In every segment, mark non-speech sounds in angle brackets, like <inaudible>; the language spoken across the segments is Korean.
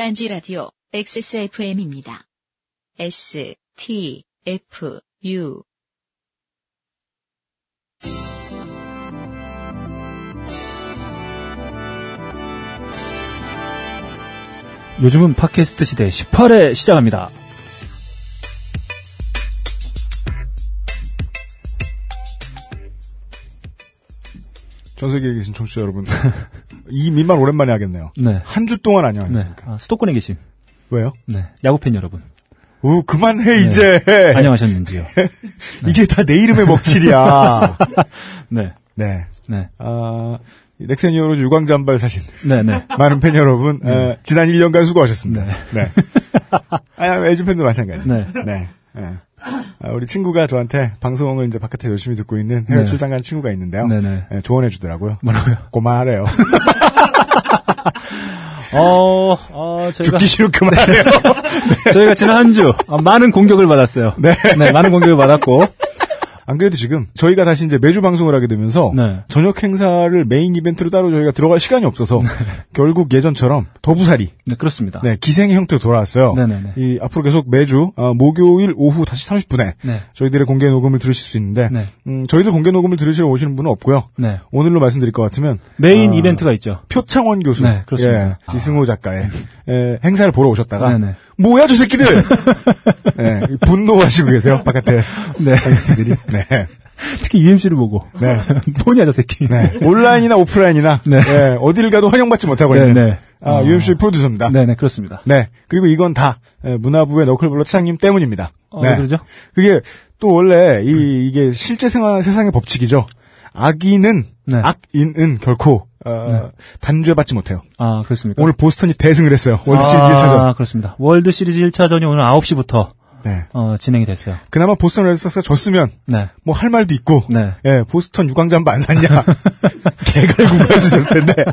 딴지 라디오 XSFM입니다. S, T, F, U. 요즘은 팟캐스트 시대 18회 시작합니다. 전 세계에 계신 청취자 여러분. <laughs> 이 민만 오랜만에 하겠네요. 네. 한 주 동안 네. 안녕하십니까. 아, 수도권에 계신 왜요? 네. 야구팬 여러분. 오, 그만해, 이제. 안녕하셨는지요? <laughs> 이게 다 내 이름의 먹칠이야. <laughs> 네. 네. 네. 아, 넥센 히어로즈 유광잠바 사신. 네, 네. 많은 팬 여러분, 어, 지난 1년간 수고하셨습니다. 네. 네. <laughs> 아, 에이즈 팬도 마찬가지. 네. 네. 네. 아, 우리 친구가 저한테 방송을 이제 바깥에 열심히 듣고 있는 해외 네. 출장 간 친구가 있는데요. 네, 네. 네, 조언해 주더라고요. 뭐라고요? 고마하래요. <laughs> 어, 어, 저희가, 죽기 싫으면 그만하래요. <laughs> 저희가 지난 한 주, 어, 많은 공격을 받았어요. 네. 많은 공격을 받았고, 안 그래도 지금 저희가 다시 이제 매주 방송을 하게 되면서 네. 저녁 행사를 메인 이벤트로 따로 저희가 들어갈 시간이 없어서 결국 예전처럼 더부살이 네, 그렇습니다. 네, 기생의 형태로 돌아왔어요. 네네네. 이 앞으로 계속 매주 어, 목요일 오후 5시 30분에 네. 저희들의 공개 녹음을 들으실 수 있는데 네. 음, 저희들 공개 녹음을 들으시러 오시는 분은 없고요. 네. 오늘로 말씀드릴 것 같으면 메인 아, 이벤트가 있죠. 표창원 교수, 네, 그렇습니다. 예, 지승호 작가의 예, 행사를 보러 오셨다가 네네. 뭐야 저 새끼들 예, <laughs> 분노하시고 계세요 바깥에 <laughs> 네. 사람들이 네, 특히 UMC를 보고. 네. 뭐냐, 저 새끼. 네. 온라인이나 오프라인이나 네. 예, 어딜 가도 환영받지 못하고 네, 있는 네. 아, 어. UMC 프로듀서입니다. 네, 네, 그렇습니다. 네. 그리고 이건 다 예, 문화부의 너클블러 차장님 때문입니다. 어, 왜 그러죠? 그게 또 원래 이 이게 실제 생활 세상의 법칙이죠. 악인은 네. 악인은 결코 어, 단죄받지 못해요. 아, 그렇습니까? 오늘 보스턴이 대승을 했어요. 월드 시리즈 아, 1차전. 그렇습니다. 월드 시리즈 1차전이 오늘 9시부터 네. 어, 진행이 됐어요. 그나마 보스턴 레드삭스가 졌으면 네. 뭐 할 말도 있고 네. 예, 보스턴 유광잠바 안 샀냐. <laughs> 개갈 구가 해주셨을 텐데.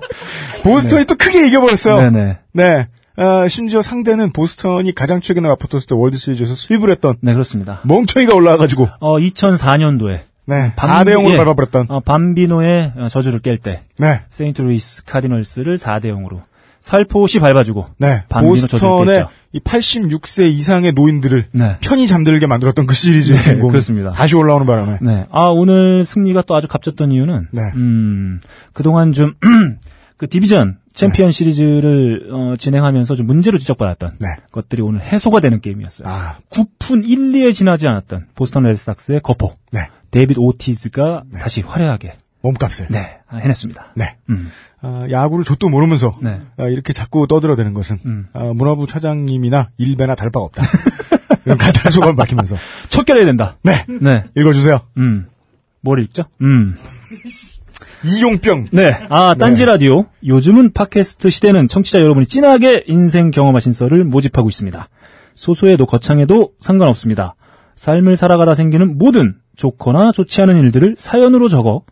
보스턴이 또 크게 이겨버렸어요. 네네. 네. 어, 심지어 상대는 보스턴이 가장 최근에 맞붙었을 때 월드 시리즈에서 sweep을 했던 네, 그렇습니다. 멍청이가 올라와가지고, 어, 2004년도에 네. 밤- 4대0으로 예. 밟아버렸던, 어, 밤비노의 어, 저주를 깰 때 네. 세인트 루이스 카디널스를 4대 0으로 살포시 밟아주고 네. 보스턴의. 이 86세 이상의 노인들을 네. 편히 잠들게 만들었던 그 시리즈의 네. 그렇습니다. 다시 올라오는 바람에. 네. 아, 오늘 승리가 또 아주 값졌던 이유는 네. 음, 그동안 좀 <clears throat> 그 디비전 챔피언 시리즈를 어, 진행하면서 좀 문제로 지적받았던 네. 것들이 오늘 해소가 되는 게임이었어요. 아, 9푼 1, 2에 지나지 않았던 보스턴 레드삭스의 거포 네. 데이빗 오티즈가 다시 화려하게 몸값을. 네, 아, 해냈습니다. 네. 음, 아, 야구를 족도 모르면서 네. 아, 이렇게 자꾸 떠들어대는 것은 음. 아, 문화부 차장님이나 일배나 다를 바가 없다. <laughs> 이런 간단한 소감을 밝히면서 척결해야 된다. 네 네, 읽어주세요. 음, 뭘 읽죠? 음, 이용병 네. 아, 딴지 라디오. 요즘은 팟캐스트 시대는 청취자 여러분이 진하게 인생 경험하신 썰을 모집하고 있습니다. 소소해도 거창해도 상관없습니다. 삶을 살아가다 생기는 모든 좋거나 좋지 않은 일들을 사연으로 적어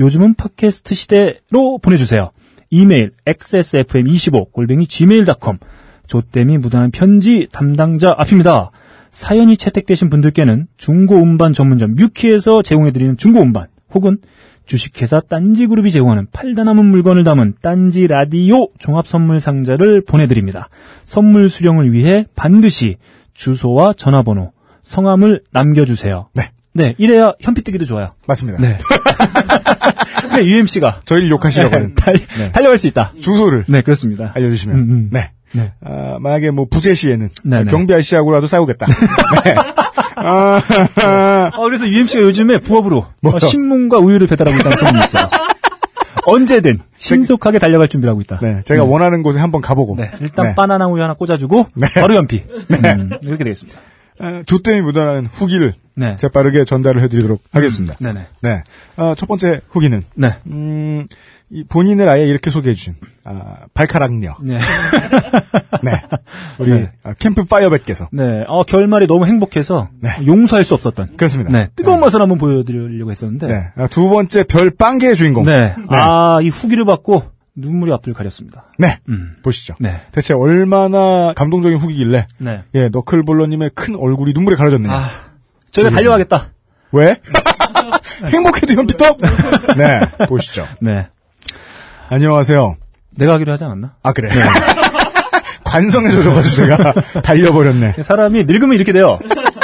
요즘은 팟캐스트 시대로 보내주세요. 이메일 xsfm25 골뱅이 gmail.com 조땜이 묻어나는 편지 담당자 앞입니다. 사연이 채택되신 분들께는 중고 음반 전문점 뮤키에서 제공해드리는 중고 음반 혹은 주식회사 딴지그룹이 제공하는 팔다 남은 물건을 담은 딴지 라디오 종합 선물 상자를 보내드립니다. 선물 수령을 위해 반드시 주소와 전화번호, 성함을 남겨주세요. 네 네, 이래야 현피 뜨기도 좋아요. 맞습니다. 네. <laughs> 네, UMC가 저희를 욕하시려고 하는 <laughs> 달, 달려갈 수 있다. 주소를 네, 그렇습니다. 알려주시면 음, 음. 네. 네. 아, 만약에 뭐 부재 시에는 네, 네. 경비 아저씨하고라도 싸우겠다. 네. <laughs> 아, 어, 그래서 UMC가 요즘에 부업으로? 어, 신문과 우유를 배달하고 있다는 소문이 있어요. 언제든 신속하게 달려갈 준비를 하고 있다. 네, 제가 원하는 곳에 한번 가보고 네, 일단 네. 바나나 우유 하나 꽂아주고 네. 바로 연피. 음, 이렇게 되겠습니다. 아, 조땜이 묻어나는 후기를 네. 재빠르게 전달을 해드리도록 하겠습니다. 네네. 네, 아, 첫 번째 후기는 네. 음, 이 본인을 아예 이렇게 소개해 주신 아, 발카락녀. 네. <laughs> 네. 우리 네. 아, 캠프 파이어벳께서 네. 어, 결말이 너무 행복해서 네. 용서할 수 없었던. 그렇습니다. 네. 뜨거운 맛을 한번 보여드리려고 했었는데. 네. 아, 두 번째 별 빵개의 주인공. 네. 아, 이 후기를 받고 눈물이 앞을 가렸습니다. 네. 음. 보시죠. 네. 대체 얼마나 감동적인 후기길래 네. 예, 너클볼러님의 큰 얼굴이 눈물에 가려졌느냐. 아, 저희가 달려가겠다. 왜? <laughs> 행복해도 현피떡? 네, 보시죠. 네. 안녕하세요. 내가 하기로 하지 않았나? 아, 그래. <laughs> 관성에 젖어가지고 제가 <laughs> 달려버렸네. 사람이 늙으면 이렇게 돼요.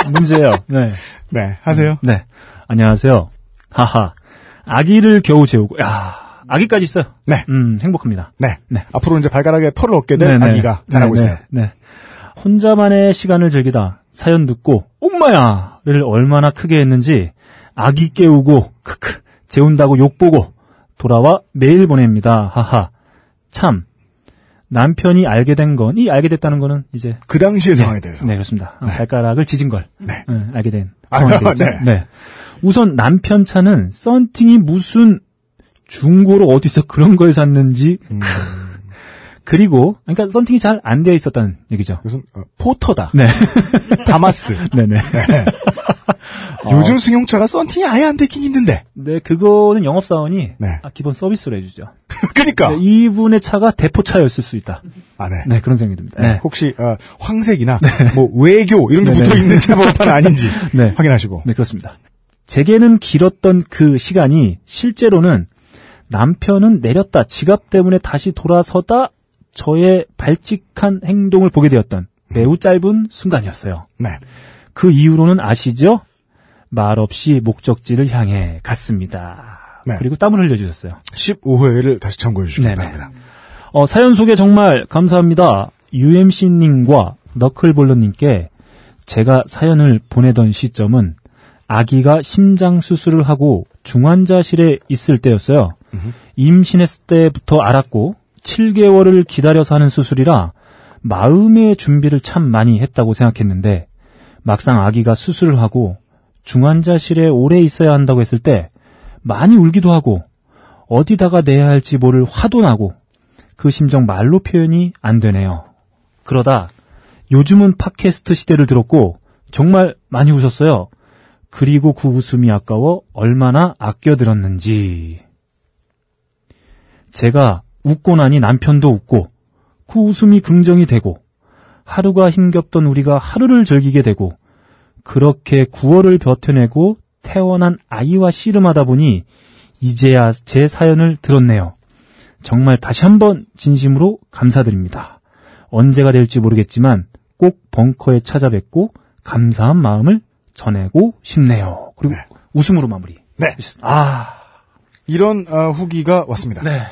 문제예요. 네. 네, 하세요. 네. 안녕하세요. 하하. 아기를 겨우 재우고, 야 아기까지 있어요. 네. 음, 행복합니다. 네. 네. 앞으로 이제 발가락에 털을 얻게 될 네네. 아기가 자라고 네네. 있어요. 네. 혼자만의 시간을 즐기다 사연 듣고 엄마야를 얼마나 크게 했는지 아기 깨우고 크크 재운다고 욕 보고 돌아와 메일 보냅니다. 하하. 참 남편이 알게 된 건 이 알게 됐다는 거는 이제 그 당시의 상황에 대해서. 네 그렇습니다. 아, 발가락을 찢은 걸 네. 응, 알게 된 아, 상황이. 네. 네. 우선 남편 차는 썬팅이 무슨 중고로 어디서 그런 걸 샀는지 음, <laughs> 그리고 그러니까 썬팅이 잘 안 되어 있었다는 얘기죠. 무슨 어, 포터다. 네. <laughs> 다마스. 네네. <laughs> 요즘 승용차가 썬팅이 아예 안 되긴 힘든데. 네, 그거는 영업사원이 네. 아, 기본 서비스로 해주죠. 그니까. 네, 이분의 차가 대포차였을 수 있다. 아, 네. 네, 그런 생각이 듭니다. 네, 네. 혹시 어, 황색이나 뭐 외교 이런 게 네네. 붙어 있는 차 번호판 아닌지 네. 확인하시고. 네, 그렇습니다. 제게는 길었던 그 시간이 실제로는 남편은 내렸다 지갑 때문에 다시 돌아서다 저의 발칙한 행동을 보게 되었던 매우 짧은 순간이었어요. 네. 그 이후로는 아시죠? 말없이 목적지를 향해 갔습니다. 네. 그리고 땀을 흘려주셨어요. 15회를 다시 참고해 주시기. 바랍니다. 어, 사연 소개 정말 감사합니다. UMC님과 너클볼러님께 제가 사연을 보내던 시점은 아기가 심장 수술을 하고 중환자실에 있을 때였어요. 임신했을 때부터 알았고 7개월을 기다려서 하는 수술이라 마음의 준비를 참 많이 했다고 생각했는데 막상 아기가 수술을 하고 중환자실에 오래 있어야 한다고 했을 때 많이 울기도 하고 어디다가 내야 할지 모를 화도 나고 그 심정 말로 표현이 안 되네요. 그러다 요즘은 팟캐스트 시대를 들었고 정말 많이 웃었어요. 그리고 그 웃음이 아까워 얼마나 아껴 들었는지. 제가 웃고 나니 남편도 웃고 그 웃음이 긍정이 되고 하루가 힘겹던 우리가 하루를 즐기게 되고 그렇게 9월을 버텨내고 태어난 아이와 씨름하다 보니 이제야 제 사연을 들었네요. 정말 다시 한번 진심으로 감사드립니다. 언제가 될지 모르겠지만 꼭 벙커에 찾아뵙고 감사한 마음을 전하고 싶네요. 그리고 네. 웃음으로 마무리. 네. 아, 이런 어, 후기가 왔습니다. 네.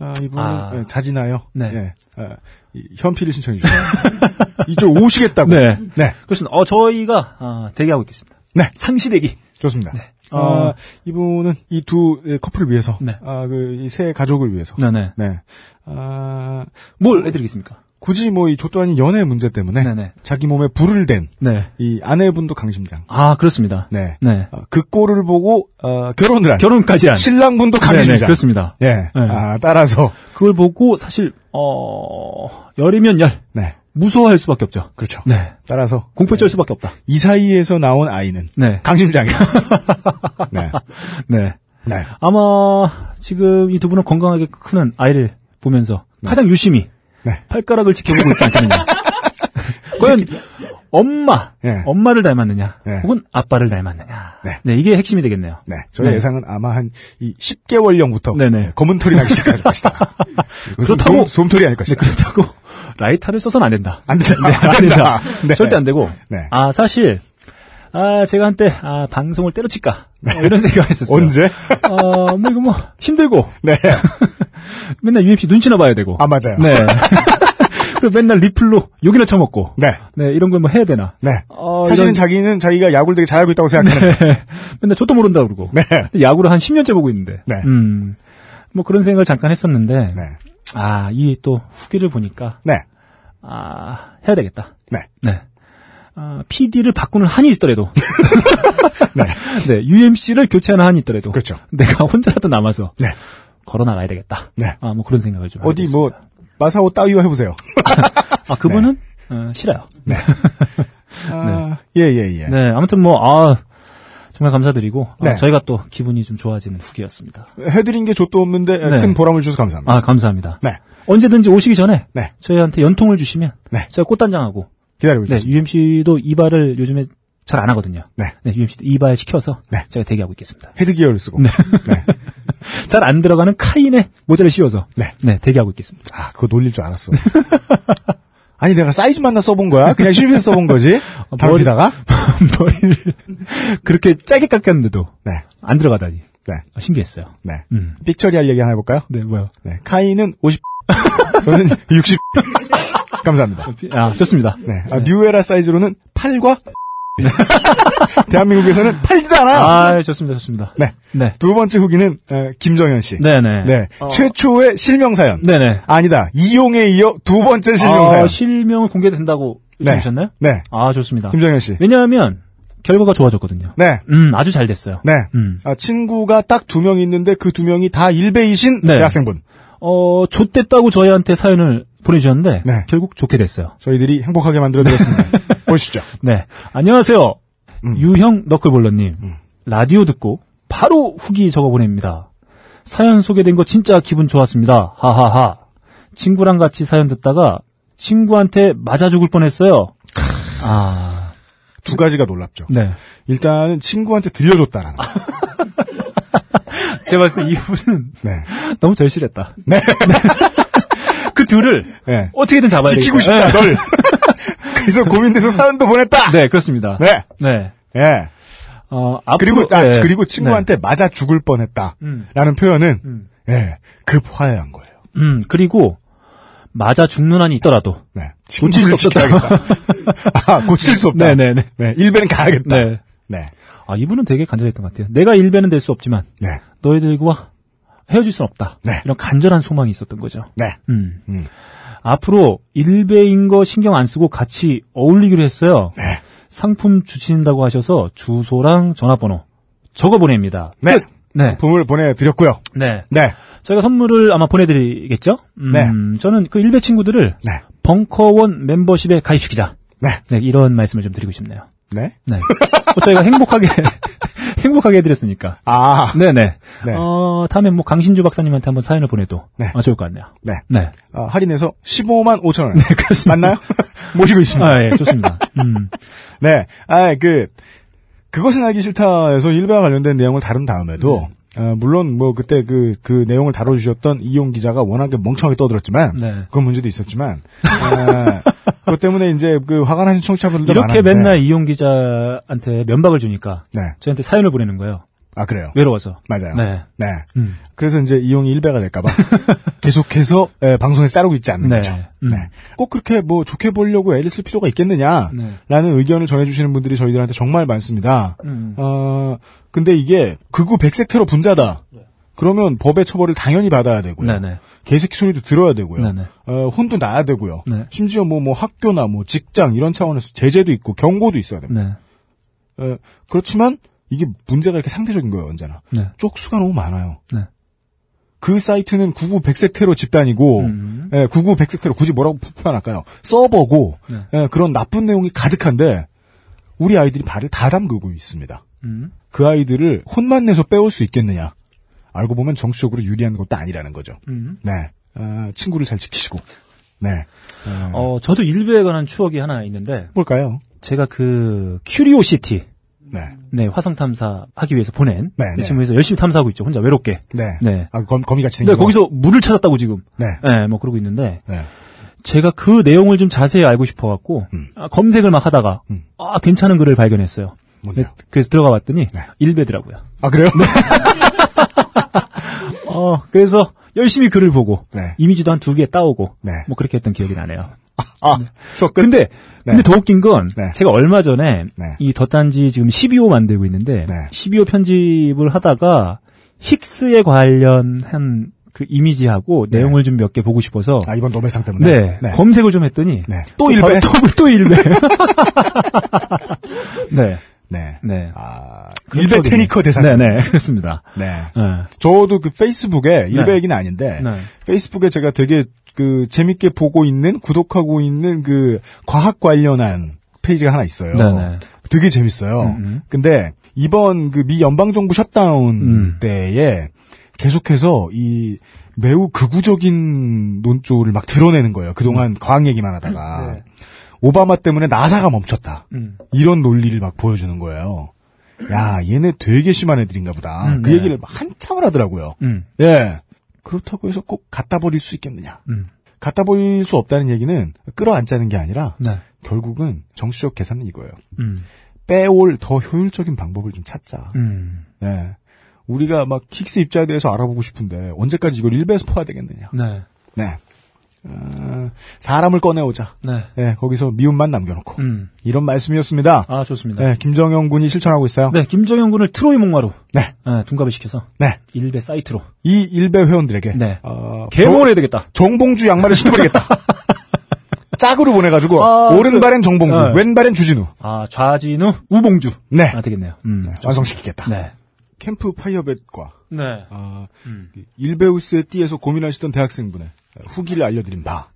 네. 아, 이분은 아. 예, 자지나요. 네. 예, 아, 이, 현피를 신청해 주세요. <laughs> 이쪽 오시겠다고. 네. 네. 그렇습니다. 어, 저희가 아, 대기하고 있겠습니다. 네. 상시 대기. 좋습니다. 아, 어. 이분은 이 두 커플을 위해서, 네. 아, 그, 이 세 가족을 위해서, 네네. 네. 아, 뭘 해드리겠습니까? 굳이 뭐이 좆도 아닌 연애 문제 때문에 네네. 자기 몸에 불을 댄이 네. 아내분도 강심장. 아, 그렇습니다. 네. 네. 어, 그 꼴을 보고 어, 결혼을 한 결혼까지 한. 신랑분도 네네, 강심장. 그렇습니다. 예. 네. 아, 따라서 그걸 보고 사실 어 열이면 열 네. 무서워할 수밖에 없죠. 그렇죠. 네. 따라서 공포에 쩔 수밖에 없다. 이 사이에서 나온 아이는 네. 강심장이에요. <laughs> 네. 네. 네. 아마 지금 이 두 분은 건강하게 크는 아이를 보면서 가장 유심히 네. 팔가락을 지켜보고 있지 않겠느냐. <laughs> 과연 엄마, 네. 엄마를 닮았느냐, 네. 혹은 아빠를 닮았느냐. 네. 이게 핵심이 되겠네요. 네. 저희 네. 예상은 아마 한 이 10개월령부터 네네. 검은 털이 나기 시작할 <laughs> 것이다. 그렇다고- 솜, 솜털이 아닐 네, 것이다. 그렇다고 라이터를 써서는 안 된다. 안 된다. 네, 안 된다. 네. 절대 안 되고. 네. 아, 사실, 아, 제가 한때, 아, 방송을 때려칠까. 어, 이런 생각을 했었어요. 언제? 어, 뭐, 이거 뭐, 힘들고, 네. <laughs> 맨날 UMC 눈치나 봐야 되고. 아, 맞아요. 네. <laughs> 그리고 맨날 리플로 욕이나 처먹고. 네. 네, 이런 걸 뭐 해야 되나. 네. 어, 사실은 이런- 자기는 자기가 야구를 되게 잘하고 있다고 생각하는. <laughs> 맨날 저도 모른다 그러고. 네. 야구를 한 10년째 보고 있는데. 네. 음. 뭐 그런 생각을 잠깐 했었는데. 네. 아, 이 또 후기를 보니까, 네. 아, 해야 되겠다. 네. 네. 아, PD를 바꾸는 한이 있더라도. <laughs> 네. 네, UMC를 교체하는 한이 있더라도. 그렇죠. 내가 혼자라도 남아서. 네. 걸어 나가야 되겠다. 네. 아, 뭐 그런 생각을 좀. 어디 뭐. 마사오 따위와 해보세요. <laughs> 아, 그분은, 어, 싫어요. <laughs> 네. 아, 예, 예, 예. 네, 아무튼 뭐, 아, 정말 감사드리고. 아, 네. 저희가 또 기분이 좀 좋아지는 후기였습니다. 해드린 게 좆도 없는데 네. 큰 보람을 주셔서 감사합니다. 아, 감사합니다. 네. 언제든지 오시기 전에. 네. 저희한테 연통을 주시면. 네. 제가 꽃단장하고. 기다리고 네, 있겠습니다. UMC도 이발을 요즘에 잘 안 하거든요. 네. 네, UMC도 이발 시켜서. 네. 제가 대기하고 있겠습니다. 헤드기어를 쓰고. 네. 네. <laughs> 잘 안 들어가는 카인의 모자를 씌워서 네. 네 대기하고 있겠습니다. 아, 그거 놀릴 줄 알았어. <laughs> 아니, 내가 사이즈만 나 써본 거야? 그냥 실비에서 써본 거지? <laughs> 어, 머리- 피다가? 머리를 그렇게 짧게 깎았는데도 네. 안 들어가다니 네. 아, 신기했어요. 네. 음. 픽처리할 얘기 하나 해볼까요? 네 뭐요? 네. 카이는 50, 저는 60. 감사합니다. 아 좋습니다. 네. 아, 뉴에라 사이즈로는 8과 <laughs> 대한민국에서는 팔지도 않아요. 아 좋습니다, 좋습니다. 네. 네, 두 번째 후기는 에, 김정현 씨. 네, 네, 네. 최초의 실명 사연. 네, 네. 아니다. 이용에 이어 두 번째 실명 사연. 아, 실명을 공개된다고 네. 주셨나요? 네. 아 좋습니다. 김정현 씨. 왜냐하면 결과가 좋아졌거든요. 네. 음 아주 잘 됐어요. 네. 음. 아, 친구가 딱 두 명 있는데 그 두 명이 다 일베이신 네. 대학생분. 어 좋댔다고 저희한테 사연을 보내주셨는데 네. 결국 좋게 됐어요. 저희들이 행복하게 만들어드렸습니다. <laughs> 보시죠. 네. 안녕하세요. 음. 유형 너클볼러님. 라디오 듣고 바로 후기 적어 보냅니다. 사연 소개된 거 진짜 기분 좋았습니다. 하하하. 친구랑 같이 사연 듣다가 친구한테 맞아 죽을 뻔했어요. 아, 두 가지가 놀랍죠. 네. 일단은 친구한테 들려줬다라는 거. <laughs> 제가 봤을 때 이분은 네. 너무 절실했다. 네. <laughs> 그 둘을 네. 어떻게든 잡아야 지키고 되겠다. 싶다, 널. <laughs> 그래서 고민돼서 사연도 보냈다. 네, 그렇습니다. 네. 네. 예. 어, 앞으로, 그리고, 아, 네. 그리고 친구한테 맞아 죽을 뻔했다. 음. 라는 표현은, 음. 예, 급 화해한 거예요. 음, 그리고 맞아 죽는 한이 있더라도 네. 고칠 수 없었다. <laughs> 아, 고칠 수 없다. 네네네. 네, 일배는 가야겠다. 네. 네. 아, 이분은 되게 간절했던 것 같아요. 내가 일배는 될 수 없지만 네. 너희들과 헤어질 순 없다. 네. 이런 간절한 소망이 있었던 거죠. 네. 음. 음. 앞으로 일배인 거 신경 안 쓰고 같이 어울리기로 했어요. 네. 상품 주신다고 하셔서 주소랑 전화번호 적어 보냅니다. 네. 끝. 네. 품을 보내드렸고요. 네. 네. 저희가 선물을 아마 보내드리겠죠? 음, 네. 저는 그 일배 친구들을 네. 벙커원 멤버십에 가입시키자. 네. 네, 이런 말씀을 좀 드리고 싶네요. 네. 네. 어, 저희가 행복하게, <laughs> 행복하게 해드렸으니까. 아. 네네. 네. 어, 다음에 뭐 강신주 박사님한테 한번 사연을 보내도 네. 어, 좋을 것 같네요. 네. 네. 아, 할인해서 15만 5천 원. 네, 그렇습니다. 맞나요? <laughs> 모시고 있습니다. 아, 예, 좋습니다. 음. 네. 아, 그, 그것은 알기 싫다에서 일베와 관련된 내용을 다룬 다음에도, 네. 아, 물론 뭐 그때 그, 그 내용을 다뤄주셨던 이용 기자가 워낙에 멍청하게 떠들었지만, 네. 그런 문제도 있었지만, 아, <laughs> 그것 때문에 이제 그 화가 나신 청취자분들도 이렇게 많았는데, 맨날 이용 기자한테 면박을 주니까 네. 저한테 사연을 보내는 거예요. 아, 그래요. 외로워서. 맞아요. 네. 네. 음. 그래서 이제 이용이 일배가 될까봐 <laughs> 계속해서 에, 방송에 싸르고 있지 않는 네. 거죠. 음. 네. 꼭 그렇게 뭐 좋게 보려고 애를 쓸 필요가 있겠느냐? 네. 라는 의견을 전해주시는 분들이 저희들한테 정말 많습니다. 음. 어, 근데 이게 극우 백색 테러 분자다. 그러면 법의 처벌을 당연히 받아야 되고요. 네네. 개새끼 소리도 들어야 되고요. 네네. 어, 혼도 나야 되고요. 네. 심지어 뭐, 뭐 학교나 뭐 직장 이런 차원에서 제재도 있고 경고도 있어야 됩니다. 네. 어, 그렇지만 이게 문제가 이렇게 상대적인 거예요, 언제나. 네. 쪽수가 너무 많아요. 네. 그 사이트는 극우 백색 테러 집단이고, 음. 예, 극우 백색 테러 굳이 뭐라고 표현할까요? 서버고, 네. 예, 그런 나쁜 내용이 가득한데, 우리 아이들이 발을 다 담그고 있습니다. 음. 그 아이들을 혼만 내서 빼올 수 있겠느냐? 알고 보면 정치적으로 유리한 것도 아니라는 거죠. 음. 네. 아, 친구를 잘 지키시고. 네. 어, 어, 저도 일베에 관한 추억이 하나 있는데, 뭘까요? 제가 그, Curiosity, 네. 네, 화성 탐사 하기 위해서 보낸, 네, 네, 네. 그래서 열심히 탐사하고 있죠, 혼자 외롭게. 네. 네. 아, 검, 거미같이 네, 생긴 거. 거기서 물을 찾았다고 지금. 네. 네, 뭐 그러고 있는데, 네. 제가 그 내용을 좀 자세히 알고 싶어 갖고, 음. 아, 검색을 막 하다가, 음. 아, 괜찮은 글을 발견했어요. 뭔데요? 네, 그래서 들어가 봤더니, 네. 일베더라고요. 아, 그래요? <laughs> <laughs> 어, 그래서 열심히 글을 보고, 네. 이미지도 한 두 개 따오고, 네. 뭐 그렇게 했던 기억이 나네요. 아, 추억 끝? 근데, 근데 더 웃긴 건, 네. 제가 얼마 전에, 네. 이 덧단지 지금 12호 만들고 있는데, 네. 12호 편집을 하다가, 힉스에 관련한 그 이미지하고 내용을 좀 몇 개 보고 싶어서, 아, 이번 노벨상 때문에? 네, 검색을 좀 했더니, 네. 또 일배? 바로 또, 또 일배. <laughs> 네, 네. 네. 아, 일베. 테니커 대상. 네, 네, <laughs> 그렇습니다. 네. 네. 저도 그 페이스북에 일베 얘기는 아닌데 네. 페이스북에 제가 되게 그 재밌게 보고 있는 구독하고 있는 그 과학 관련한 페이지가 하나 있어요. 네네. 되게 재밌어요. 음. 근데 이번 그 미 연방 정부 셧다운 음. 때에 계속해서 이 매우 극우적인 논조를 막 드러내는 거예요. 그동안 과학 얘기만 하다가 네. 오바마 때문에 나사가 멈췄다. 음. 이런 논리를 막 보여주는 거예요. 야, 얘네 되게 심한 애들인가 보다. 음, 그 네. 얘기를 한참을 하더라고요. 음, 예. 그렇다고 해서 꼭 갖다 버릴 수 있겠느냐. 음, 갖다 버릴 수 없다는 얘기는 끌어안자는 게 아니라 네, 결국은 정치적 계산은 이거예요. 음, 빼올 더 효율적인 방법을 좀 찾자. 음, 네. 우리가 막 킥스 입자에 대해서 알아보고 싶은데 언제까지 이걸 일배에서 퍼야 되겠느냐. 네, 네. 어, 사람을 꺼내오자. 네, 네, 거기서 미움만 남겨놓고. 음, 이런 말씀이었습니다. 아 좋습니다. 네, 김정영 군이 실천하고 있어요. 네, 김정현 군을 트로이 목마로 네. 네, 둔갑을 시켜서 네. 일베 사이트로 이 일배 회원들에게 네. 어, 개몽을 해야 되겠다. 정, 봉주 양말을 신어버리겠다. <laughs> 짝으로 보내가지고 아, 오른발엔 정봉주, 네. 왼발엔 주진우. 아 좌진우 우봉주. 네. 아 되겠네요. 음, 완성시키겠다. 네, 캠프 파이어벳과 네, 아, 음. 일베우스의 띠에서 고민하시던 대학생분의 후기를 알려드린 바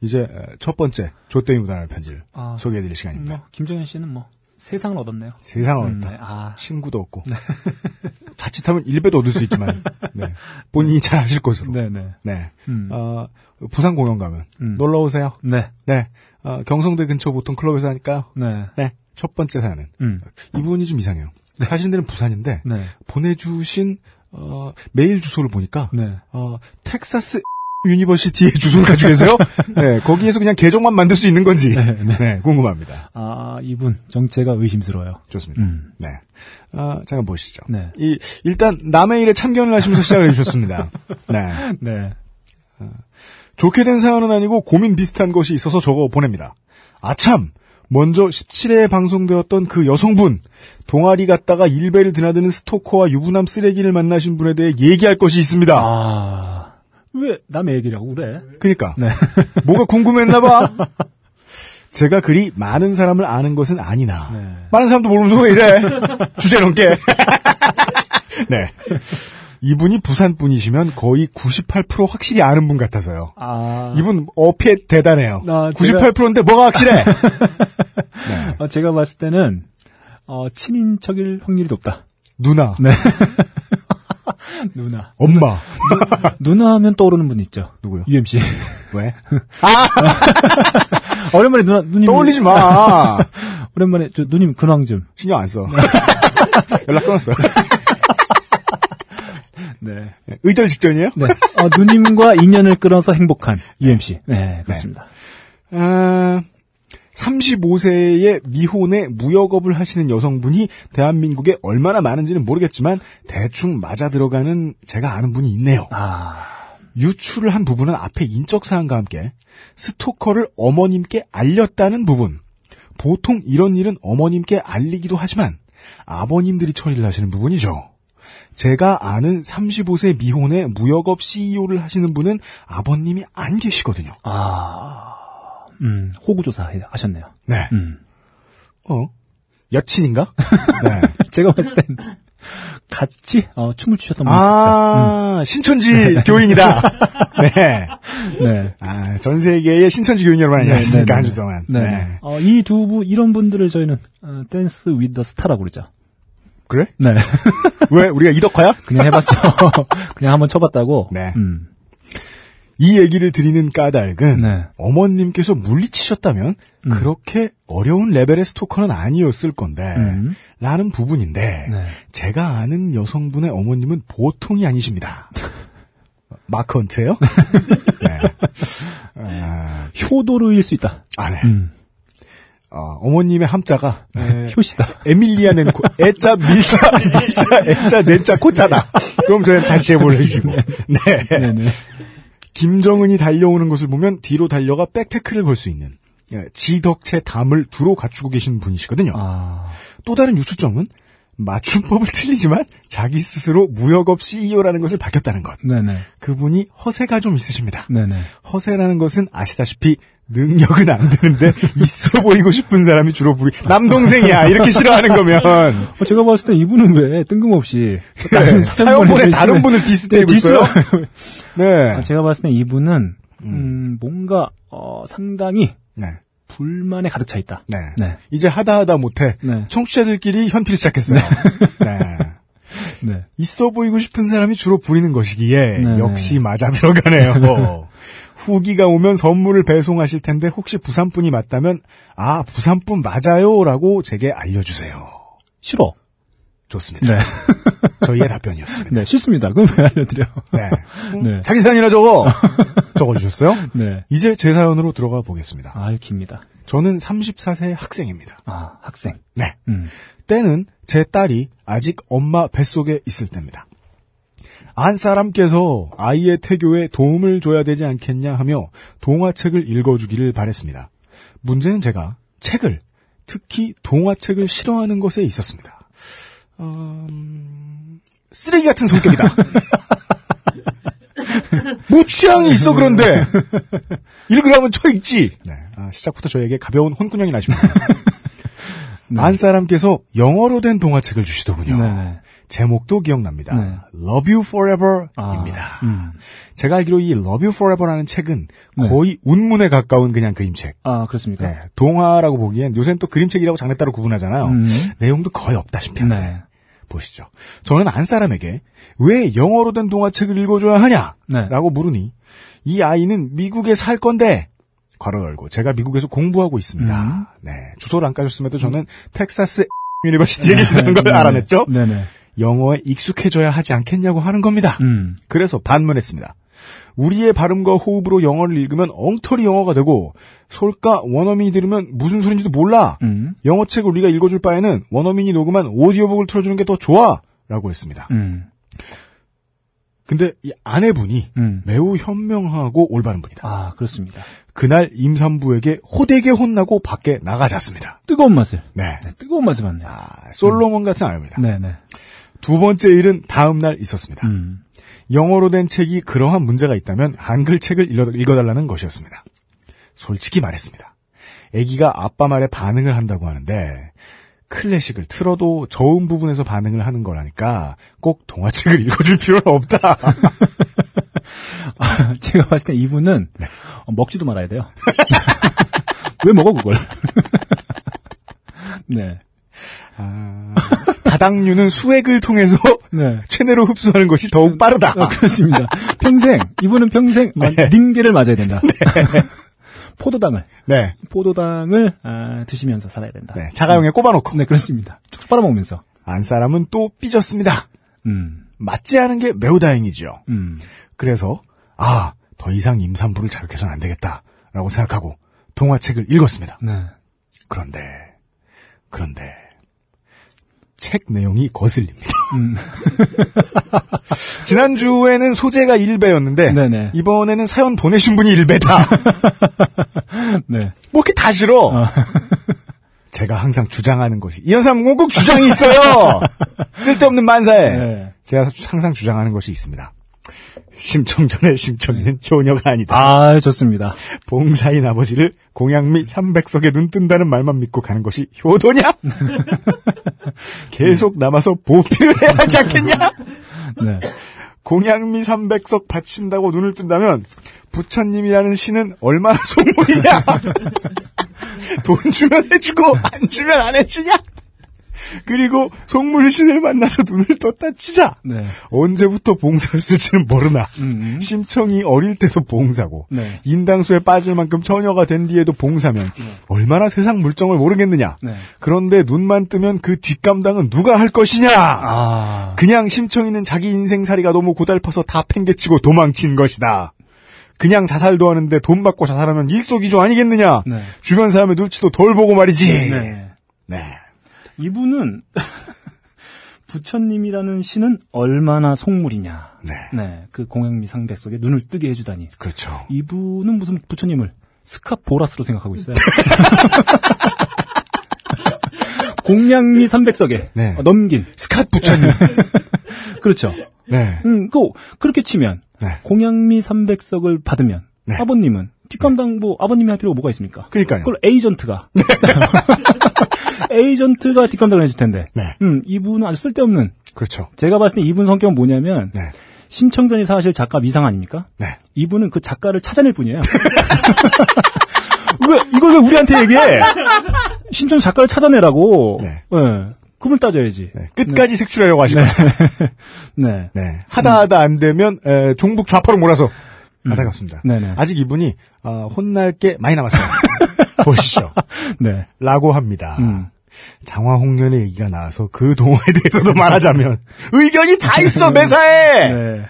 이제 첫 번째 조땡이 무단한 편지를 아. 소개해드릴 시간입니다. 뭐 김정현 씨는 뭐 세상을 얻었네요. 세상을 음, 얻다. 네, 아, 친구도 없고 <laughs> 자칫하면 일배도 얻을 수 있지만 네. 본인이 잘 아실 것으로 네. 네, 네, 음. 어, 부산 공연 가면 음. 놀러 오세요. 네, 네. 어, 경성대 근처 보통 클럽에서 하니까요. 네, 네. 첫 번째 사연은 음, 이분이 좀 이상해요. 사진들은 부산인데 네, 보내주신 어, 메일 주소를 보니까 네. 어, 텍사스 University의 주소를 가지고 계세요. <laughs> 네, 거기에서 그냥 계정만 만들 수 있는 건지 네, 궁금합니다. 아 이분 정체가 의심스러워요. 좋습니다. 음. 네, 아, 잠깐 보시죠. 네. 이 일단 남의 일에 참견을 하시면서 시작을 해주셨습니다. 네, <laughs> 네, 좋게 된 사연은 아니고 고민 비슷한 것이 있어서 적어 보냅니다. 아참. 먼저 17회에 방송되었던 그 여성분, 동아리 갔다가 일배를 드나드는 스토커와 유부남 쓰레기를 만나신 분에 대해 얘기할 것이 있습니다. 아, 왜 남의 얘기라고 그래? 그니까. 네. <laughs> 뭐가 궁금했나봐. <laughs> 제가 그리 많은 사람을 아는 것은 아니나. 네. 많은 사람도 모르면서 왜 이래? <laughs> 주제 넘게. 네. 이분이 부산 분이시면 거의 98% 확실히 아는 분 같아서요. 아, 이분 어필 대단해요. 아, 98%인데 뭐가 확실해? 어, 제가 봤을 때는 어, 친인척일 확률이 높다. 누나, 네. <laughs> 누나. 엄마. 누나 하면 떠오르는 분 있죠. 누구요? UMC. 왜? <laughs> 오랜만에 누나, 누님. 떠올리지 마. <laughs> 오랜만에, 저, 누님 근황 좀. 신경 안 써. 연락 끊었어. 네. 의절 직전이에요? 네. 어, 누님과 인연을 끊어서 행복한 UMC. 네, 그렇습니다. 아, 35세의 미혼의 무역업을 하시는 여성분이 대한민국에 얼마나 많은지는 모르겠지만 대충 맞아 들어가는 제가 아는 분이 있네요. 아, 유출을 한 부분은 앞에 인적 사항과 함께 스토커를 어머님께 알렸다는 부분. 보통 이런 일은 어머님께 알리기도 하지만 아버님들이 처리를 하시는 부분이죠. 제가 아는 35세 미혼의 무역업 CEO를 하시는 분은 아버님이 안 계시거든요. 아, 음, 호구조사 해- 하셨네요. 네. 음. 어? 여친인가? <laughs> 네. 제가 봤을 땐 같이, 어, 춤을 추셨던 분이. 아, 신천지 교인이다. <laughs> 네. 네. 아, 전 세계의 신천지 교인 여러분 안녕하십니까, 한 주 동안. 네. 네. 어, 이두 분, 이런 분들을 저희는, 어, 댄스 위더 스타라고 그러죠. 그래? 네. 왜? 우리가 이덕화야? 그냥 해봤어. <laughs> 그냥 한번 쳐봤다고. 네. 음. 이 얘기를 드리는 까닭은 네. 어머님께서 물리치셨다면 음. 그렇게 어려운 레벨의 스토커는 아니었을 건데 음. 라는 부분인데 네. 제가 아는 여성분의 어머님은 보통이 아니십니다. <laughs> 마크 헌트예요? <laughs> 네. 아, 효도르일 수 있다. 아, 네. 음. 어, 어머님의 함자가 네. <laughs> 효시다. 에밀리아 넨코 애자 밀자 밀자 애자 낸자 코자다. 그럼 저희 다시 제보를 해주시고. 네. 네네. 김정은이 달려오는 것을 보면 뒤로 달려가 백테크를 걸 수 있는 예, 지덕체 담을 두루 갖추고 계신 분이시거든요. 아, 또 다른 유추점은 맞춤법을 <laughs> 틀리지만 자기 스스로 무역업 CEO라는 것을 밝혔다는 것. 네네. 그분이 허세가 좀 있으십니다. 네네. 허세라는 것은 아시다시피 능력은 안 되는데 있어 보이고 싶은 사람이 주로 부리 남동생이야 이렇게 싫어하는 거면 어, 제가 봤을 때 이분은 왜 뜬금없이 <laughs> 네, 차연본에 다른 분을 분을 디스대고 있어요. <laughs> 네. 아, 제가 봤을 때 이분은 음, 뭔가 어, 상당히 네. 불만에 가득 차 있다. 네. 네. 이제 하다 하다 못해 네. 청취자들끼리 현피를 시작했어요. 네. <laughs> 네. 있어 보이고 싶은 사람이 주로 부리는 것이기에 네. 역시 맞아 들어가네요. 후기가 오면 선물을 배송하실 텐데 혹시 부산분이 맞다면 아 부산분 맞아요라고 제게 알려주세요. 싫어. 좋습니다. 네. <laughs> 저희의 답변이었습니다. 네, 싫습니다. 그럼 왜 알려드려? 네. 음, <laughs> 네. 자기 사연이나 적어! <laughs> 적어주셨어요? 네. 이제 제 사연으로 들어가 보겠습니다. 아유, 깁니다. 저는 34세 학생입니다. 아, 학생. 네. 음. 때는 제 딸이 아직 엄마 뱃속에 있을 때입니다. 안 사람께서 아이의 태교에 도움을 줘야 되지 않겠냐 하며 동화책을 읽어주기를 바랬습니다. 문제는 제가 책을, 특히 동화책을 싫어하는 것에 있었습니다. 음, 쓰레기 같은 성격이다. <laughs> 뭐 취향이 있어 그런데 <laughs> 읽으라면 쳐 읽지. 네, 아, 시작부터 저에게 가벼운 혼꾸녕이 나십니다. <laughs> 안 사람께서 영어로 된 동화책을 주시더군요. 네네. 제목도 기억납니다. 네. Love You Forever입니다. 아, 음. 제가 알기로 이 Love You Forever라는 책은 네. 거의 운문에 가까운 그냥 그림책. 아, 그렇습니까? 네, 동화라고 보기엔 요새는 또 그림책이라고 장르 따로 구분하잖아요. 음. 내용도 거의 없다시피 한데 네. 보시죠. 저는 안사람에게 왜 영어로 된 동화책을 읽어줘야 하냐? 네. 라고 물으니 이 아이는 미국에 살 건데 괄호 열고 제가 미국에서 공부하고 있습니다. 음. 네, 주소를 안 까줬음에도 저는 텍사스 <laughs> University에 계시다는 걸 네네. 알아냈죠. 네네. 영어에 익숙해져야 하지 않겠냐고 하는 겁니다. 음. 그래서 반문했습니다. 우리의 발음과 호흡으로 영어를 읽으면 엉터리 영어가 되고 솔까 원어민이 들으면 무슨 소린지도 몰라. 음. 영어책을 우리가 읽어줄 바에는 원어민이 녹음한 오디오북을 틀어주는 게 더 좋아. 라고 했습니다. 음. 근데 이 아내분이 음. 매우 현명하고 올바른 분이다. 아, 그렇습니다. 그날 임산부에게 호되게 혼나고 밖에 나가잤습니다. 뜨거운 맛을. 네. 네, 뜨거운 맛을 봤네요. 아, 솔로몬 같은 아닙니다. 네네. 두 번째 일은 다음 날 있었습니다. 음. 영어로 된 책이 그러한 문제가 있다면 한글 책을 읽어- 읽어달라는 것이었습니다. 솔직히 말했습니다. 아기가 아빠 말에 반응을 한다고 하는데 클래식을 틀어도 저음 부분에서 반응을 하는 거라니까 꼭 동화책을 <laughs> 읽어줄 필요는 없다. 아, 제가 봤을 때 이분은 네. 어, 먹지도 말아야 돼요. <laughs> 왜 먹어 그걸? <laughs> 네. 아, 다당류는 수액을 통해서 <laughs> 네. 체내로 흡수하는 것이 더욱 빠르다. 아, 그렇습니다. 평생 이분은 평생 어, <laughs> 네. 닝게를 맞아야 된다. <laughs> 포도당을 네, 포도당을 아, 드시면서 살아야 된다. 네, 자가용에 꼽아놓고 네, 그렇습니다. 쭉 빨아먹으면서. 안 사람은 또 삐졌습니다. 음, 맞지 않은 게 매우 다행이죠. 음, 그래서 아, 더 이상 임산부를 자극해서는 안 되겠다라고 생각하고 동화책을 읽었습니다. 네. 그런데 그런데 책 내용이 거슬립니다. 음. <laughs> 지난주에는 소재가 1배였는데 네네. 이번에는 사연 보내신 분이 1배다. <laughs> 네. 뭐 이렇게 다 싫어. 아. <laughs> 제가 항상 주장하는 것이 꼭 주장이 있어요. 쓸데없는 만사에 네. 제가 항상 주장하는 것이 있습니다. 심청 전에 심청이는 효녀가 아니다. 아, 좋습니다. 봉사인 아버지를 공양 및 삼백석에 눈 뜬다는 말만 믿고 가는 것이 효도냐? <laughs> 계속 남아서 보필을 해야 하지 않겠냐? 네. 공양 및 삼백석 바친다고 눈을 뜬다면 부처님이라는 신은 얼마나 속물이냐? <laughs> 돈 주면 해주고 안 주면 안 해주냐? 그리고 속물신을 만나서 눈을 떴다 치자. 네. 언제부터 봉사했을지는 모르나. 음. 심청이 어릴 때도 봉사고 네. 인당수에 빠질 만큼 처녀가 된 뒤에도 봉사면 얼마나 세상 물정을 모르겠느냐. 네. 그런데 눈만 뜨면 그 뒷감당은 누가 할 것이냐. 아. 그냥 심청이는 자기 인생살이가 너무 고달파서 다 팽개치고 도망친 것이다. 그냥 자살도 하는데 돈 받고 자살하면 일석이조 아니겠느냐. 네. 주변 사람의 눈치도 덜 보고 말이지. 네. 네. 이분은 <laughs> 부처님이라는 신은 얼마나 속물이냐. 네. 네. 그 공양미 상백 속에 눈을 뜨게 해주다니. 그렇죠. 이분은 무슨 부처님을 스카 보라스로 생각하고 있어요. <laughs> 공양미 삼백석에 네. 어, 넘긴 스캇 부처님. <laughs> 그렇죠. 네. 음, 그 그렇게 치면 네. 공양미 삼백석을 받으면 네. 아버님은 뒷감당 뭐 아버님이 할 필요가 뭐가 있습니까? 그러니까요. 그걸 에이전트가 에이전트가 뒷감당을 해줄 텐데. 네. 음, 이분은 아주 쓸데없는. 그렇죠. 제가 봤을 때 이분 성격은 뭐냐면 네. 심청전이 사실 작가 미상 아닙니까? 네. 이분은 그 작가를 찾아낼 뿐이에요. <laughs> <laughs> 왜 이걸 왜 우리한테 얘기해? 심청 작가를 찾아내라고. 네. 예. 그걸 따져야지. 네. 끝까지 색출하려고 하시고. <laughs> 네. 네. 하다 하다 안 되면 에, 종북 좌파로 몰아서 안타깝습니다. 네네. 아직 이분이 어, 혼날 게 많이 남았어요. 보시죠. 네. 라고 합니다. 음. 장화홍련의 얘기가 나와서 그 동화에 대해서도 말하자면 <laughs> 의견이 다 있어 매사에. <laughs> 네.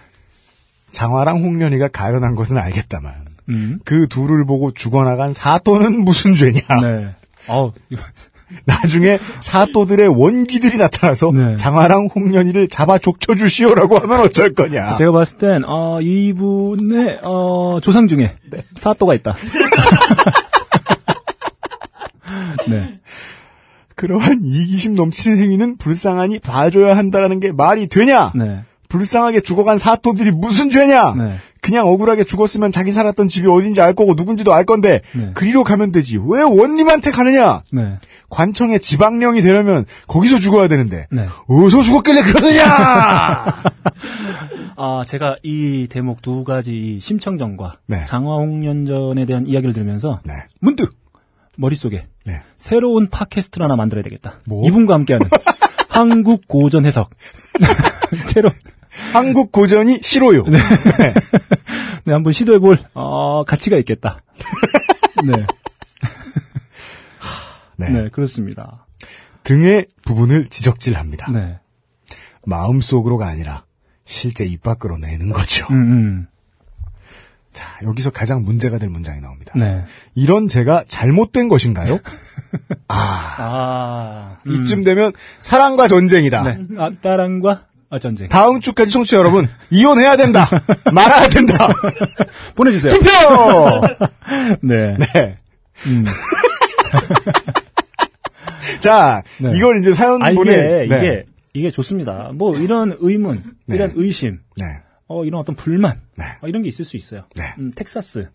장화랑 홍련이가 가련한 것은 알겠다만 음. 그 둘을 보고 죽어나간 사또는 무슨 죄냐. 네. <laughs> 나중에 사또들의 원귀들이 나타나서 네. 장화랑 홍련이를 잡아 족쳐주시오라고 하면 어쩔 거냐. 제가 봤을 땐, 어, 이분의, 어, 조상 중에 사또가 있다. 네. 그러한 이기심 넘치는 행위는 불쌍하니 봐줘야 한다라는 게 말이 되냐? 네. 불쌍하게 죽어간 사또들이 무슨 죄냐? 네. 그냥 억울하게 죽었으면 자기 살았던 집이 어딘지 알 거고 누군지도 알 건데 네. 그리로 가면 되지. 왜 원님한테 가느냐? 네. 관청의 지방령이 되려면 거기서 죽어야 되는데 네. 어디서 죽었길래 그러느냐? <laughs> 아, 제가 이 대목 두 가지 심청전과 네. 장화홍련전에 대한 이야기를 들으면서 네. 문득 머릿속에 네. 새로운 팟캐스트를 하나 만들어야 되겠다. 뭐? 이분과 함께하는 <laughs> 한국 고전 해석. <laughs> 새로운 한국 고전이 싫어요. 네. 네, 한번 시도해볼 어, 가치가 있겠다. <laughs> 네, 네. 네, 그렇습니다. 등의 부분을 지적질합니다. 네, 마음속으로가 아니라 실제 입 밖으로 내는 거죠. 음, 음, 자, 여기서 가장 문제가 될 문장이 나옵니다. 네. 이런 제가 잘못된 것인가요? <laughs> 아, 음, 이쯤 되면 사랑과 전쟁이다. 네, 아, 따랑과 아, 전쟁. 다음 주까지 청취자 여러분 이혼해야 된다. <laughs> 말아야 된다. <laughs> 보내주세요. 투표. 네, 네. 음. 자, 네. 이걸 이제 사연 아, 이게, 보내. 네. 이게, 이게 좋습니다. 뭐, 이런 의문, 네. 이런 의심, 네. 어, 이런 어떤 불만, 네. 어, 이런 게 있을 수 있어요. 네. 음, 텍사스.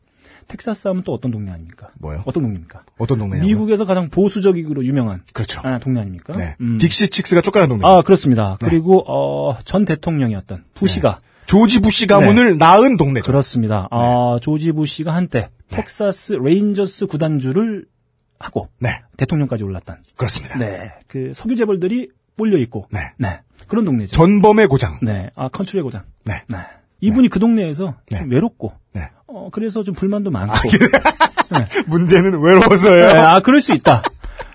텍사스 하면 또 어떤 동네 아닙니까? 뭐요? 어떤 동네입니까? 어떤 동네냐고? 미국에서 가장 보수적으로 유명한 그렇죠. 아, 동네 아닙니까? 네. 음. 딕시 칙스가 쫓겨난 동네. 아, 그렇습니다. 네. 그리고, 어, 전 대통령이었던 부시가. 조지 부시 가문을 낳은 동네죠. 그렇습니다. 아, 조지 부시가 한때 텍사스 레인저스 구단주를 하고 네. 대통령까지 올랐던. 그렇습니다. 네. 그 석유 재벌들이 몰려 있고. 네. 네. 그런 동네죠. 전범의 고장. 네. 아, 컨츄리의 고장. 네. 네. 이분이 그 동네에서 네. 좀 외롭고. 네. 어, 그래서 좀 불만도 많고. <laughs> 문제는 외로워서요. 네, 아, 그럴 수 있다.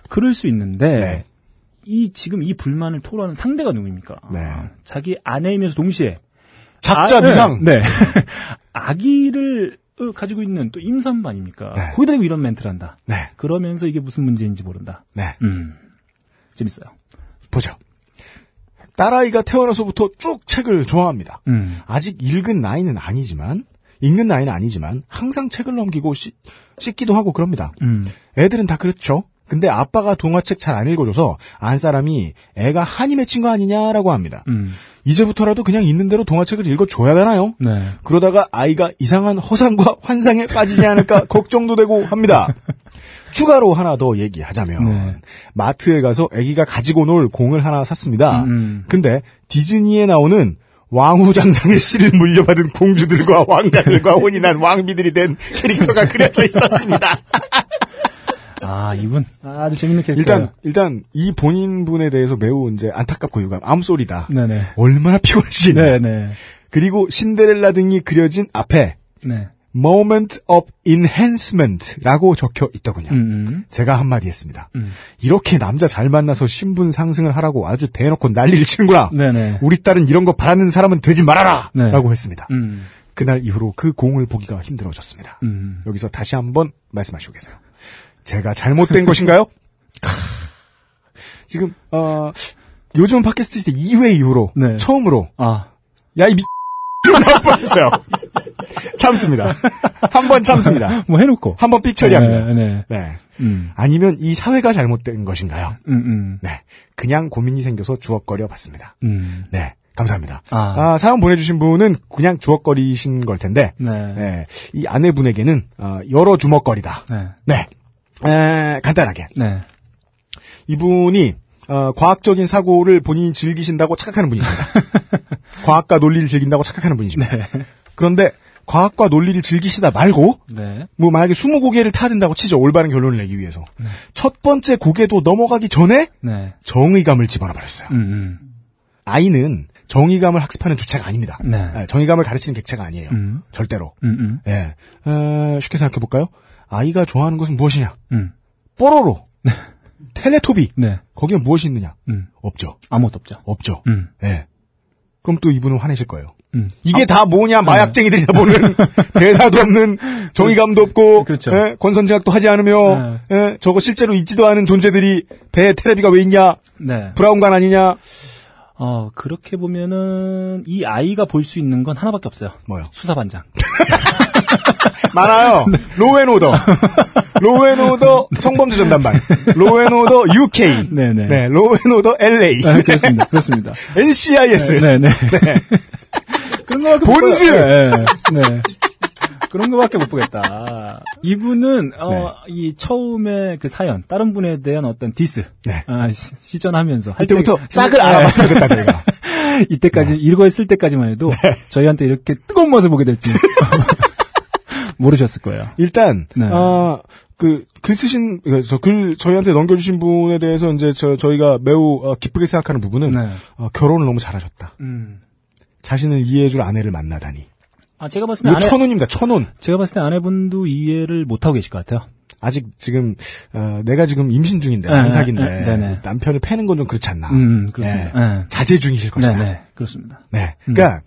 그럴 수 있는데, 네. 이, 지금 이 불만을 토로하는 상대가 누구입니까? 네. 자기 아내이면서 동시에. 작자 아, 미상. 네. 네. <laughs> 아기를 어, 가지고 있는 또 임산부 아닙니까? 네. 거기다 이런 멘트를 한다. 네. 그러면서 이게 무슨 문제인지 모른다. 네. 음. 재밌어요. 보죠. 딸아이가 태어나서부터 쭉 책을 좋아합니다. 음. 아직 읽은 나이는 아니지만, 읽는 나이는 아니지만, 항상 책을 넘기고 씻, 씻기도 하고 그럽니다. 음. 애들은 다 그렇죠. 근데 아빠가 동화책 잘 안 읽어줘서 안 사람이 애가 한이 맺힌 거 아니냐라고 합니다. 음. 이제부터라도 그냥 있는 대로 동화책을 읽어줘야 되나요? 네. 그러다가 아이가 이상한 허상과 환상에 빠지지 않을까 <laughs> 걱정도 되고 합니다. 추가로 하나 더 얘기하자면 네. 마트에 가서 아기가 가지고 놀 공을 하나 샀습니다. 음. 근데 디즈니에 나오는 왕후장상의 씨를 물려받은 공주들과 <laughs> 왕자들과 혼인한 왕비들이 된 캐릭터가 그려져 있었습니다. <laughs> 아, 이분. 아주 재밌는 캐릭터. 일단 일단 이 본인분에 대해서 매우 이제 안타깝고 유감 암소리다. 네네. 얼마나 피곤하시겠냐. 네네. 그리고 신데렐라 등이 그려진 앞에 네. Moment of enhancement라고 적혀 있더군요. 음, 음. 제가 한마디 했습니다. 음. 이렇게 남자 잘 만나서 신분 상승을 하라고 아주 대놓고 난리를 치는구나. 네네. 우리 딸은 이런 거 바라는 사람은 되지 말아라! 네. 라고 했습니다. 음. 그날 이후로 그 공을 보기가 힘들어졌습니다. 음. 여기서 다시 한번 말씀하시고 계세요. 제가 잘못된 <laughs> 것인가요? 지금 어, 요즘 팟캐스트 시대 2회 이후로 네. 처음으로 아. 야 이 미... 나올 뻔했어요. 참습니다. 한 번 참습니다. <laughs> 뭐 해놓고. 한 번 삑 처리합니다. 네, 네. 네. 음. 아니면 이 사회가 잘못된 것인가요? 음, 음. 네. 그냥 고민이 생겨서 주걱거려 봤습니다. 음. 네. 감사합니다. 아. 아, 사연 보내주신 분은 그냥 주걱거리신 걸 텐데, 네. 네. 이 아내분에게는, 어, 여러 주먹거리다. 네. 네. 에, 간단하게. 네. 이분이, 어, 과학적인 사고를 본인이 즐기신다고 착각하는 분이십니다. <laughs> 과학과 논리를 즐긴다고 착각하는 분이십니다. 그런데, 과학과 논리를 즐기시다 말고, 네. 뭐 만약에 20고개를 타야 된다고 치죠. 올바른 결론을 내기 위해서. 첫 번째 고개도 넘어가기 전에 네. 정의감을 집어넣어 버렸어요. 음, 음. 아이는 정의감을 학습하는 주체가 아닙니다. 네. 예, 정의감을 가르치는 객체가 아니에요. 음. 절대로. 음, 음. 예. 어, 쉽게 생각해 볼까요? 아이가 좋아하는 것은 무엇이냐? 음. 뽀로로. 텔레토비. 네. 거기에 무엇이 있느냐? 음. 없죠. 아무것도 없죠. 없죠. 음. 예. 그럼 또 이분은 화내실 거예요. 음. 이게 다 뭐냐 마약쟁이들이나 보는 <laughs> 대사도 없는 정의감도 없고 그렇죠. 예? 권선징악도 하지 않으며 예? 저거 실제로 있지도 않은 존재들이 배에 테레비가 왜 있냐 네. 브라운관 아니냐 어, 그렇게 보면은 이 아이가 볼 수 있는 건 하나밖에 없어요. 뭐요? 수사반장. <laughs> 많아요 로앤오더 로앤오더 성범죄 전담반 로앤오더 UK 네네. 네 로앤오더 <laughs> LA 네, 그렇습니다. 그렇습니다. NCIS 네, 네. 그런 거밖에! 못 보겠다. 네, 네. 그런 거밖에 못 보겠다. 이분은 어, 네. 이 처음에 그 사연 다른 분에 대한 어떤 디스 네. 아, 시- 시전하면서 할 이때부터 때- 싹을 네. 알아봤어야겠다 저희가 <laughs> 이때까지 이거 했을 때까지만 해도 저희한테 이렇게 뜨거운 맛을 보게 될지 <laughs> 모르셨을 거예요. 일단 네. 아, 그, 글 쓰신, 그, 저 글, 저희한테 넘겨주신 분에 대해서 이제 저, 저희가 매우 어, 기쁘게 생각하는 부분은, 네. 어, 결혼을 너무 잘하셨다. 음. 자신을 이해해줄 아내를 만나다니. 아 제가 봤을 때 아내 천운입니다, 천운. 제가 봤을 때 아내분도 이해를 못 하고 계실 것 같아요. 아직 지금, 어, 내가 지금 임신 중인데, 네, 안삭인데, 네, 네, 네. 남편을 패는 건 좀 그렇지 않나. 음, 그렇습니다. 예. 네. 자제 중이실 것이다. 네, 네. 네, 그렇습니다. 그러니까,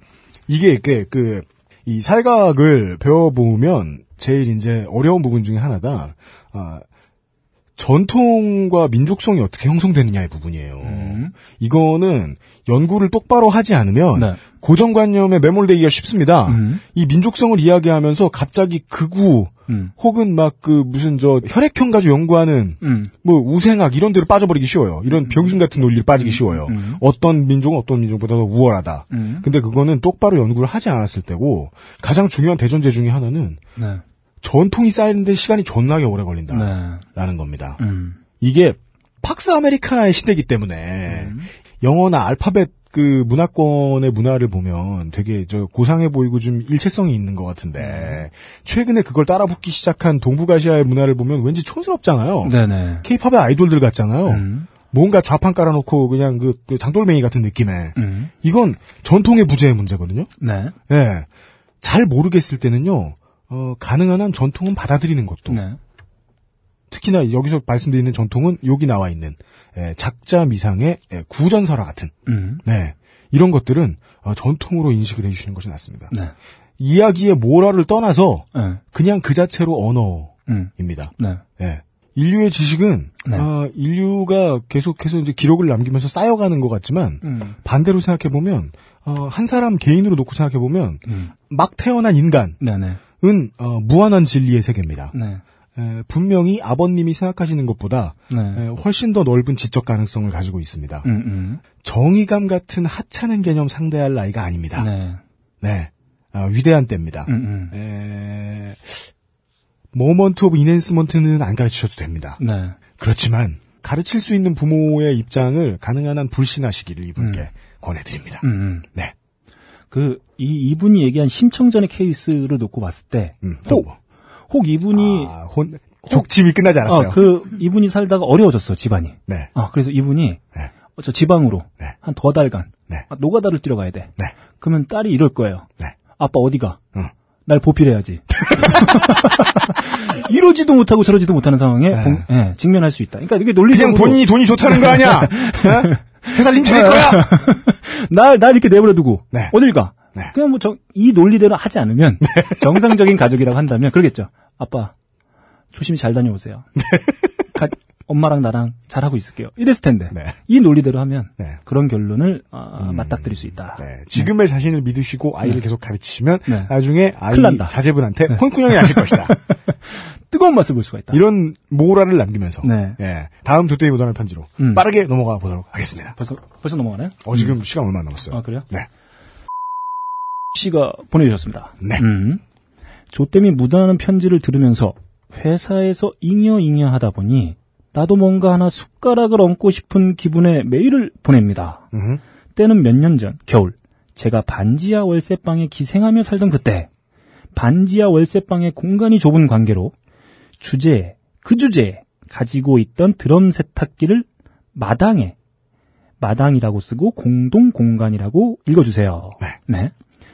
이게, 그, 그, 이 살각을 배워보면, 제일 이제 어려운 부분 중에 하나가, 어, 전통과 민족성이 어떻게 형성되느냐의 부분이에요. 음. 이거는 연구를 똑바로 하지 않으면 네. 고정관념에 매몰되기가 쉽습니다. 음. 이 민족성을 이야기하면서 갑자기 극우 음. 혹은 막 그 무슨 저 혈액형 가지고 연구하는 음. 뭐 우생학 이런 데로 빠져버리기 쉬워요. 이런 병신 같은 논리를 빠지기 쉬워요. 음. 어떤 민족은 어떤 민족보다 더 우월하다. 음. 근데 그거는 똑바로 연구를 하지 않았을 때고 가장 중요한 대전제 중에 하나는 네. 전통이 쌓이는데 시간이 존나게 오래 걸린다. 네. 라는 겁니다. 음. 이게 팍스 아메리카나의 시대이기 때문에 영어나 알파벳 그 문화권의 문화를 보면 되게 저 고상해 보이고 좀 일체성이 있는 것 같은데 최근에 그걸 따라붙기 시작한 동북아시아의 문화를 보면 왠지 촌스럽잖아요. 네네. 케이팝의 아이돌들 같잖아요. 음. 뭔가 좌판 깔아놓고 그냥 그, 그 장돌맹이 같은 느낌의 음. 이건 전통의 부재의 문제거든요. 네. 예. 잘 모르겠을 때는요. 어, 가능한 한 전통은 받아들이는 것도 네. 특히나 여기서 말씀드리는 전통은 여기 나와 있는 예, 작자 미상의 예, 구전설화 같은 음. 네 이런 것들은 어, 전통으로 인식을 해주시는 것이 낫습니다. 네. 이야기의 모라를 떠나서 네. 그냥 그 자체로 음. 언어입니다. 네. 예. 인류의 지식은 네. 아, 인류가 계속해서 이제 기록을 남기면서 쌓여가는 것 같지만 음. 반대로 생각해 보면 어, 한 사람 개인으로 놓고 생각해 보면 음. 막 태어난 인간 은. 어, 무한한 진리의 세계입니다. 네. 에, 분명히 아버님이 생각하시는 것보다 네. 에, 훨씬 더 넓은 지적 가능성을 가지고 있습니다. 음, 음. 정의감 같은 하찮은 개념 상대할 나이가 아닙니다. 네. 네. 아, 위대한 때입니다. 음, 음. 에, moment of enhancement는 안 가르치셔도 됩니다. 네. 그렇지만 가르칠 수 있는 부모의 입장을 가능한 한 불신하시기를 이분께 권해드립니다. 음, 음. 네. 그, 이, 이분이 얘기한 심청전의 케이스를 놓고 봤을 때, 음, 또 혹, 뭐. 혹 이분이, 아, 혼, 족집이 끝나지 않았어요. 어, 그, 이분이 살다가 어려워졌어, 집안이. 네. 아, 그래서 이분이, 네. 어, 저 지방으로, 네. 한더 달간, 네. 아, 노가다를 뛰러 가야 돼. 네. 그러면 딸이 이럴 거예요. 네. 아빠 어디가? 응. 날 보필해야지. <laughs> 이러지도 못하고 저러지도 못하는 상황에 공- 예, 직면할 수 있다. 그러니까 이게 논리적으로 그냥 본인이 돈이 좋다는 거 아니야? <laughs> 어? 회사 림쳐낼 거야? <laughs> 날, 날 이렇게 내버려 두고 네. 어딜 가? 네. 그냥 뭐이 논리대로 하지 않으면 <laughs> 정상적인 가족이라고 한다면 그러겠죠. 아빠 조심히 잘 다녀오세요. 가- 엄마랑 나랑 잘하고 있을게요. 이랬을 텐데 네. 이 논리대로 하면 네. 그런 결론을 아, 맞닥뜨릴 수 있다. 네, 지금의 자신을 믿으시고 아이를 계속 가르치시면 네. 나중에 아이 난다. 네. 자제분한테 혼꾸녕이 나실 것이다. <laughs> 뜨거운 맛을 볼 수가 있다. 이런 모라를 남기면서 네. 예, 다음 조태희 무단의 편지로 음. 빠르게 넘어가 보도록 하겠습니다. 벌써 벌써 넘어가나요? 어 지금 시간 얼마 안 남았어요. 아 그래요? 네. 씨가 보내주셨습니다. 네. 음. 조땜이 묻어나는 편지를 들으면서 회사에서 잉여잉여 하다 보니 나도 뭔가 하나 숟가락을 얹고 싶은 기분에 메일을 보냅니다. 음. 때는 몇 년 전 겨울 제가 반지하 월세방에 기생하며 살던 그때 반지하 월세방의 공간이 좁은 관계로 주제에 그 주제에 가지고 있던 드럼 세탁기를 마당에 마당이라고 쓰고 공동 공간이라고 읽어주세요. 네.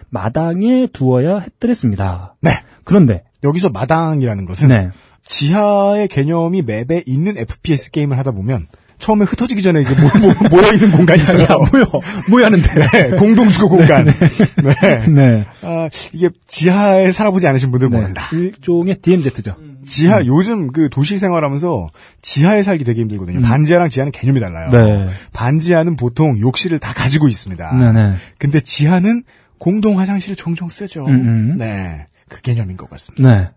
마당에 두어야 했더랬습니다. 네. 그런데 여기서 마당이라는 것은 네, 지하의 개념이 맵에 있는 FPS 게임을 하다 보면 처음에 흩어지기 전에 이게 모, 여 있는 공간이 <laughs> 있어요. 모여 모여하는데 네, 공동주거 공간. 네. 네. 아, 이게 지하에 살아보지 않으신 분들 모른다. 일종의 DMZ죠. 지하 요즘 그 도시 생활하면서 지하에 살기 되게 힘들거든요. 반지하랑 지하는 개념이 달라요. 네. 반지하는 보통 욕실을 다 가지고 있습니다. 네네. 근데 지하는 공동 화장실을 종종 쓰죠. 음, 음. 네. 그 개념인 것 같습니다. 네.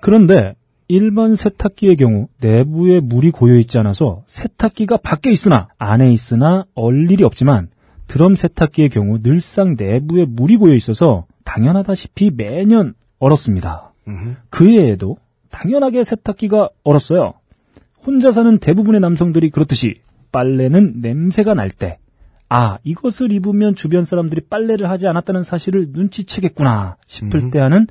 그런데 일반 세탁기의 경우 내부에 물이 고여 있지 않아서 세탁기가 밖에 있으나 안에 있으나 얼 일이 없지만 드럼 세탁기의 경우 늘상 내부에 물이 고여 있어서 당연하다시피 매년 얼었습니다. 그 해에도 당연하게 세탁기가 얼었어요. 혼자 사는 대부분의 남성들이 그렇듯이 빨래는 냄새가 날 때, 아, 이것을 입으면 주변 사람들이 빨래를 하지 않았다는 사실을 눈치채겠구나 싶을 음. 때 하는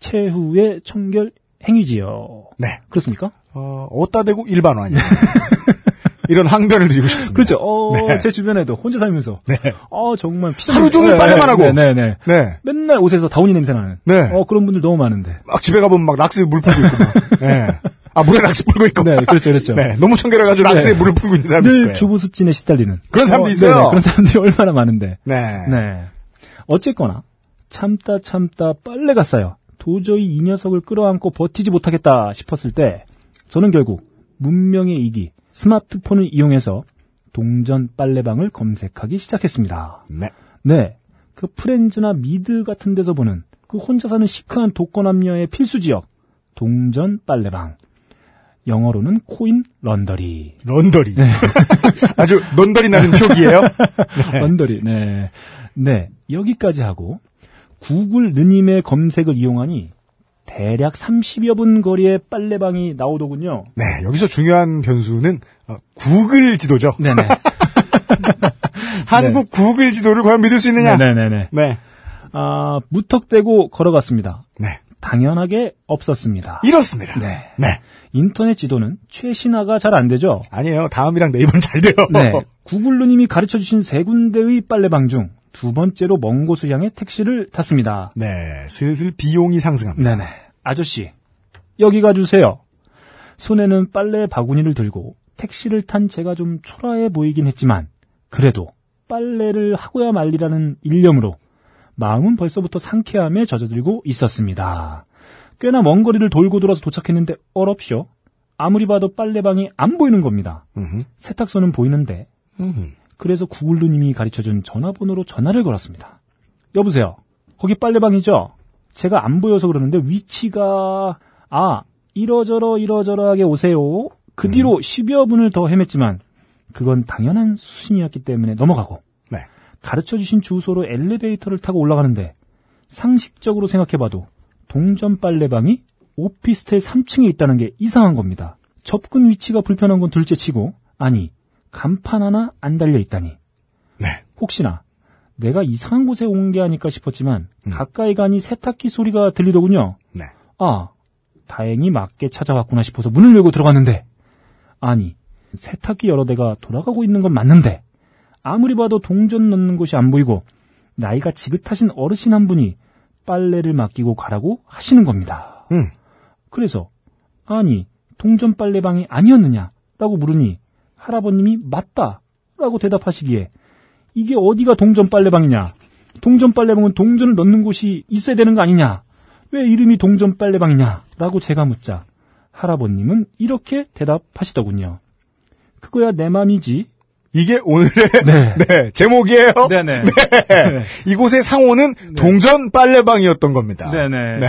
최후의 청결 행위지요. 네. 그렇습니까? 어, 어따 대고 일반화냐. <laughs> 이런 항변을 드리고 싶습니다. 그렇죠. 어, 네. 제 주변에도 혼자 살면서, 네. 어, 정말 피자 하루 종일 빨래만 하고. 네, 네, 네. 네. 맨날 옷에서 다운이 냄새 나는. 네. 어, 그런 분들 너무 많은데. 막 집에 가보면 막 락스에 물 풀고 있고 막. <laughs> 네. 아, 물에 락스 풀고 있고. 네, 그렇죠, 그렇죠. 네. 너무 청결해가지고 락스에 네. 물을 풀고 있는 사람이 있을 늘. 주부습진에 시달리는. 그런 사람도 어, 있어요. 네네, 그런 사람들이 얼마나 많은데. 네. 네. 어쨌거나 참다 참다 빨래가 쌓여 도저히 이 녀석을 끌어안고 버티지 못하겠다 싶었을 때 저는 결국 문명의 이기 스마트폰을 이용해서 동전 빨래방을 검색하기 시작했습니다. 네. 네. 그 Friends나 미드 같은 데서 보는 그 혼자 사는 시크한 독거남녀의 필수 지역 동전 빨래방. 영어로는 coin laundry. Laundry. <laughs> 아주 넌더리 나는 표기예요. <laughs> Laundry. 네. 네. 여기까지 하고 구글 느님의 검색을 이용하니 대략 30여 분 거리의 빨래방이 나오더군요. 네. 여기서 중요한 변수는 어, 구글 지도죠. 네네. <laughs> 한국 구글 지도를 과연 믿을 수 있느냐? 네네네. 네. 아, 무턱대고 걸어갔습니다. 네. 당연하게 없었습니다. 이렇습니다. 네. 네. 인터넷 지도는 최신화가 잘 안 되죠. 아니에요. 다음이랑 네이버는 잘 돼요. 네. 구글루님이 가르쳐 주신 세 군데의 빨래방 중 두 번째로 먼 곳을 향해 택시를 탔습니다. 네. 슬슬 비용이 상승합니다. 네네. 아저씨, 여기 가주세요. 손에는 빨래 바구니를 들고 택시를 탄 제가 좀 초라해 보이긴 했지만, 그래도 빨래를 하고야 말리라는 일념으로 마음은 벌써부터 상쾌함에 젖어들고 있었습니다. 꽤나 먼 거리를 돌고 돌아서 도착했는데 어럽쇼. 아무리 봐도 빨래방이 안 보이는 겁니다. 음흠. 세탁소는 보이는데 음흠. 그래서 구글루님이 가르쳐준 전화번호로 전화를 걸었습니다. 여보세요. 거기 빨래방이죠? 제가 안 보여서 그러는데 위치가 아 이러저러 이러저러하게 오세요. 그 뒤로 10여 분을 더 헤맸지만 그건 당연한 수신이었기 때문에 넘어가고 네. 가르쳐주신 주소로 엘리베이터를 타고 올라가는데 상식적으로 생각해봐도 동전 빨래방이 오피스텔 3층에 있다는 게 이상한 겁니다. 접근 위치가 불편한 건 둘째치고 아니 간판 하나 안 달려 있다니 네. 혹시나 내가 이상한 곳에 온 게 아닐까 싶었지만 가까이 가니 세탁기 소리가 들리더군요. 네. 아 다행히 맞게 찾아왔구나 싶어서 문을 열고 들어갔는데 아니 세탁기 여러 대가 돌아가고 있는 건 맞는데 아무리 봐도 동전 넣는 곳이 안 보이고 나이가 지긋하신 어르신 한 분이 빨래를 맡기고 가라고 하시는 겁니다. 음. 그래서 아니 동전 빨래방이 아니었느냐라고 물으니 할아버님이 맞다라고 대답하시기에 이게 어디가 동전 빨래방이냐? 동전 빨래방은 동전을 넣는 곳이 있어야 되는 거 아니냐? 왜 이름이 동전 빨래방이냐? 라고 제가 묻자 할아버님은 이렇게 대답하시더군요. 그거야 내 맘이지. 이게 오늘의 <laughs> <laughs> 네. 네, 제목이에요. <laughs> 네네. 네. 이곳의 상호는 동전 빨래방이었던 겁니다. 네네. 네.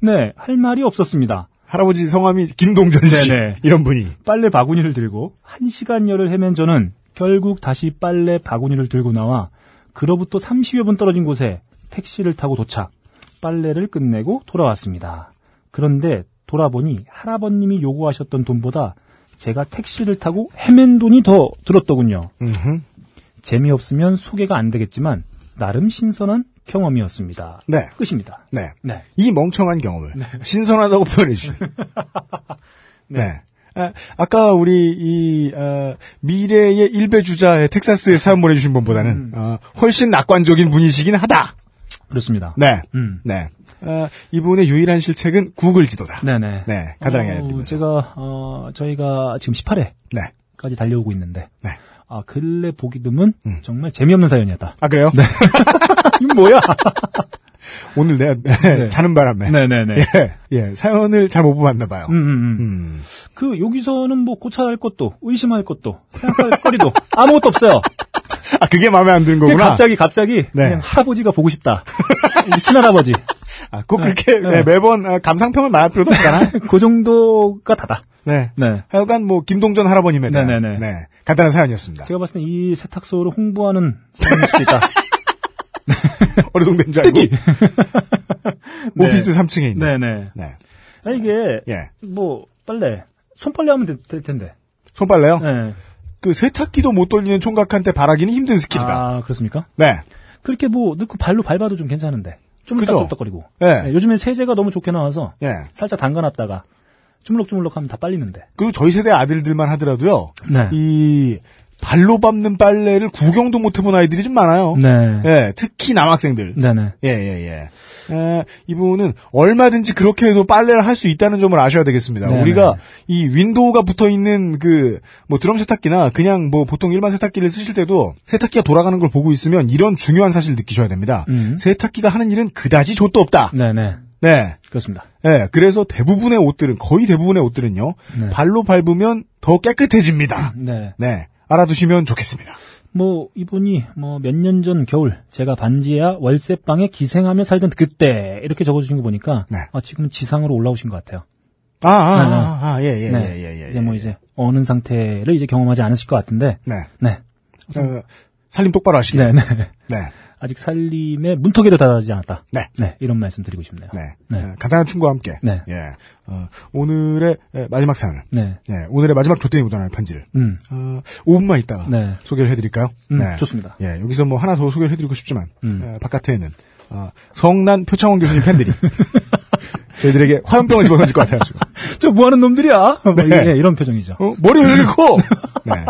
네, 할 말이 없었습니다. 할아버지 성함이 김동전 씨 네네. 이런 분이 빨래 바구니를 들고 한 시간여를 헤맨 저는 결국 다시 빨래 바구니를 들고 나와 그로부터 30여 분 떨어진 곳에 택시를 타고 도착, 빨래를 끝내고 돌아왔습니다. 그런데 돌아보니 할아버님이 요구하셨던 돈보다 제가 택시를 타고 헤맨 돈이 더 들었더군요. 음흠. 재미없으면 소개가 안 되겠지만 나름 신선한 경험이었습니다. 네. 끝입니다. 네. 네. 이 멍청한 경험을 신선하다고 표현해 주신. <laughs> 네. 아, 아까 우리 이 어, 미래의 일배 주자의 텍사스에 사연 보내주신 분보다는 어, 훨씬 낙관적인 분이시긴 하다. 그렇습니다. 네. 음. 네. 아, 이분의 유일한 실책은 구글 지도다. 네네. 네. 가자랑이 어, 알려드리면서. 제가, 어, 저희가 지금 18회 까지 네. 달려오고 있는데, 네. 아, 근래 보기 드문 음. 정말 재미없는 사연이었다. 아, 그래요? <laughs> <laughs> 이거 뭐야? 오늘 내가 네. 자는 바람에. 네네네. 예, 예, 사연을 잘못 봤나 봐요. 음, 음, 음. 음. 그, 여기서는 뭐 고찰할 것도, 의심할 것도, 생각할 <laughs> 거리도 아무것도 없어요. 아, 그게 마음에 안 드는 거구나. 갑자기, 갑자기, 네. 그냥 할아버지가 보고 싶다. 친할아버지. <laughs> 아, 꼭 그렇게 네. 네, 매번 아, 감상평을 말할 필요도 없잖아. 그 정도가 다다. 네. 네. 하여간 뭐 김동전 할아버님에 대한 네네네. 네, 간단한 사연이었습니다. 제가 봤을 때 이 세탁소를 홍보하는 사람일 수도 있다. <laughs> 어느 동네인 줄 알고. <laughs> 네. 오피스 3층에 있는. 네네. 네. 아, 이게, 예. 뭐, 빨래. 손빨래 하면 될, 될 텐데. 손빨래요? 네. 그 세탁기도 못 돌리는 총각한테 바라기는 힘든 스킬이다. 아, 그렇습니까? 네. 그렇게 뭐, 넣고 발로 밟아도 좀 괜찮은데. 좀 그죠? 딱딱거리고. 네. 네, 요즘엔 세제가 너무 좋게 나와서 예. 살짝 담가놨다가 주물럭주물럭 하면 다 빨리는데. 그리고 저희 세대 아들들만 하더라도요. 네. 이 발로 밟는 빨래를 구경도 못 해본 아이들이 좀 많아요. 네. 예, 특히 남학생들. 네네. 예, 예, 예. 에, 이분은 얼마든지 그렇게 해도 빨래를 할 수 있다는 점을 아셔야 되겠습니다. 네네. 우리가 이 윈도우가 붙어 있는 그, 뭐 드럼 세탁기나 그냥 뭐 보통 일반 세탁기를 쓰실 때도 세탁기가 돌아가는 걸 보고 있으면 이런 중요한 사실을 느끼셔야 됩니다. 음. 세탁기가 하는 일은 그다지 좆도 없다. 네네. 네. 그렇습니다. 예, 그래서 대부분의 옷들은, 거의 대부분의 옷들은요, 네. 발로 밟으면 더 깨끗해집니다. 네. 네. 알아두시면 좋겠습니다. 뭐, 이분이, 뭐, 몇 년 전 겨울, 제가 반지하 월세방에 기생하며 살던 그때, 이렇게 적어주신 거 보니까, 네. 아, 지금 지상으로 올라오신 것 같아요. 아, 아, 네, 네. 아, 아, 예, 예, 네. 예, 예, 예. 이제 뭐, 이제, 어느 상태를 이제 경험하지 않으실 것 같은데, 네. 네. 어, 살림 똑바로 하시길. 네, 네. 네. 아직 살림의 문턱에도 다다르지 않았다. 네. 네, 이런 말씀 드리고 싶네요. 네. 네. 어, 간단한 충고와 함께. 네. 예. 어, 오늘의 예, 마지막 사연을. 네. 예, 오늘의 마지막 조땡이 묻어나는 편지를. 음, 어, 5분만 있다가 네. 소개를 해드릴까요? 음, 좋습니다. 예, 여기서 뭐 하나 더 소개를 해드리고 싶지만 음. 예, 바깥에는 어, 성난 표창원 교수님 팬들이 <laughs> 저희들에게 화염병을 집어던질 것 같아요. 지금. <laughs> 저뭐 하는 놈들이야? 뭐, 네. 예, 이런 표정이죠. 어, 머리 왜 이렇게 커? <laughs> 네.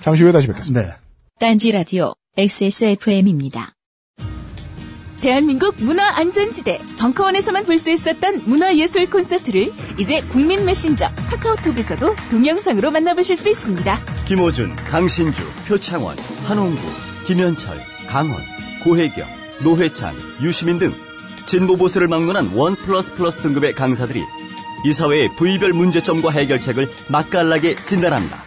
잠시 후에 다시 뵙겠습니다. 네. 딴지 라디오 XSFM입니다. 대한민국 문화 안전지대 벙커원에서만 볼 수 있었던 문화예술 콘서트를 이제 국민 메신저 카카오톡에서도 동영상으로 만나보실 수 있습니다. 김호준, 강신주, 표창원, 한홍구, 김현철, 강원, 고혜경, 노회찬, 유시민 등 진보 보수를 막론한 one plus plus 등급의 강사들이 이 사회의 부위별 문제점과 해결책을 맛깔나게 진단합니다.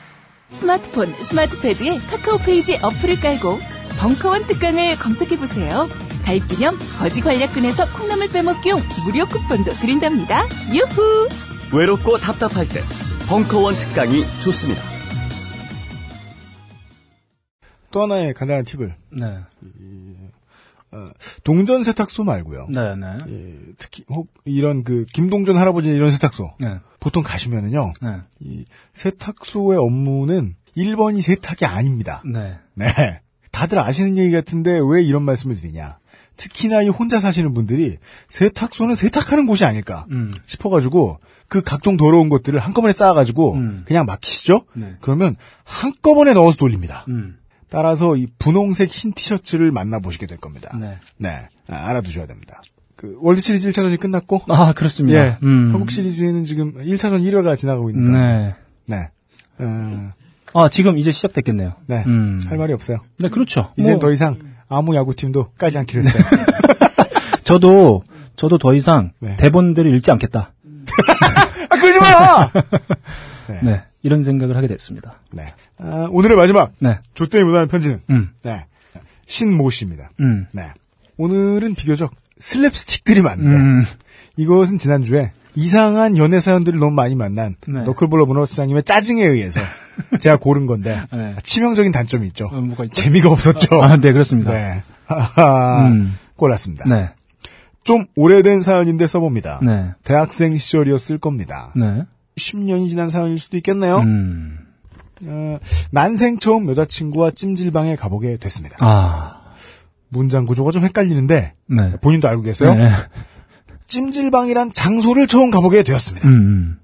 스마트폰, 스마트패드에 카카오 페이지 어플을 깔고 벙커원 특강을 검색해보세요. 가입 기념 거지 관략근에서 콩나물 빼먹기용 무료 쿠폰도 드린답니다. 유후! 외롭고 답답할 때 벙커원 특강이 좋습니다. 또 하나의 간단한 팁을 네. 동전 세탁소 말고요. 네, 네. 예, 특히 혹 이런 그 김동전 할아버지 이런 세탁소 네. 보통 가시면은요. 네. 이 세탁소의 업무는 1번이 세탁이 아닙니다. 네. 네. 다들 아시는 얘기 같은데 왜 이런 말씀을 드리냐. 특히나 이 혼자 사시는 분들이 세탁소는 세탁하는 곳이 아닐까 음. 싶어가지고 그 각종 더러운 것들을 한꺼번에 쌓아가지고 음. 그냥 맡기시죠? 네. 그러면 한꺼번에 넣어서 돌립니다. 음. 따라서 이 분홍색 흰 티셔츠를 만나보시게 될 겁니다. 네. 네. 아, 알아두셔야 됩니다. 그 월드 시리즈 1차전이 끝났고 아, 그렇습니다. 예. 음. 한국 시리즈에는 지금 1차전 1회가 지나가고 있는 거 네. 네. 어, 아, 지금 이제 시작됐겠네요. 네. 음. 할 말이 없어요. 네, 그렇죠. 이젠 뭐, 더 이상 아무 야구팀도 까지 않기로 했어요. <laughs> 저도, 저도 더 이상 네. 대본대로 읽지 않겠다. <laughs> 아, 그러지 마! <laughs> 네. 이런 생각을 하게 됐습니다. 네. 아, 오늘의 마지막, 네. 조땡이 무단한 편지는, 음. 네. 신모 씨입니다. 음. 네. 오늘은 비교적 슬랩스틱들이 많은데, 음. 이것은 지난주에 이상한 연애 사연들을 너무 많이 만난 네. 너클볼러 문화시장님의 짜증에 의해서 제가 고른 건데, 네. 치명적인 단점이 있죠. 어? 재미가 없었죠. 아, 네, 그렇습니다. 네. 음. <laughs> 골랐습니다. 네. 좀 오래된 사연인데 써봅니다. 네. 대학생 시절이었을 겁니다. 네. 10년이 지난 사연일 수도 있겠네요. 음. 어, 난생 처음 여자친구와 찜질방에 가보게 됐습니다. 아. 문장 구조가 좀 헷갈리는데 네. 본인도 알고 계세요? 네. 찜질방이란 장소를 처음 가보게 되었습니다. 음.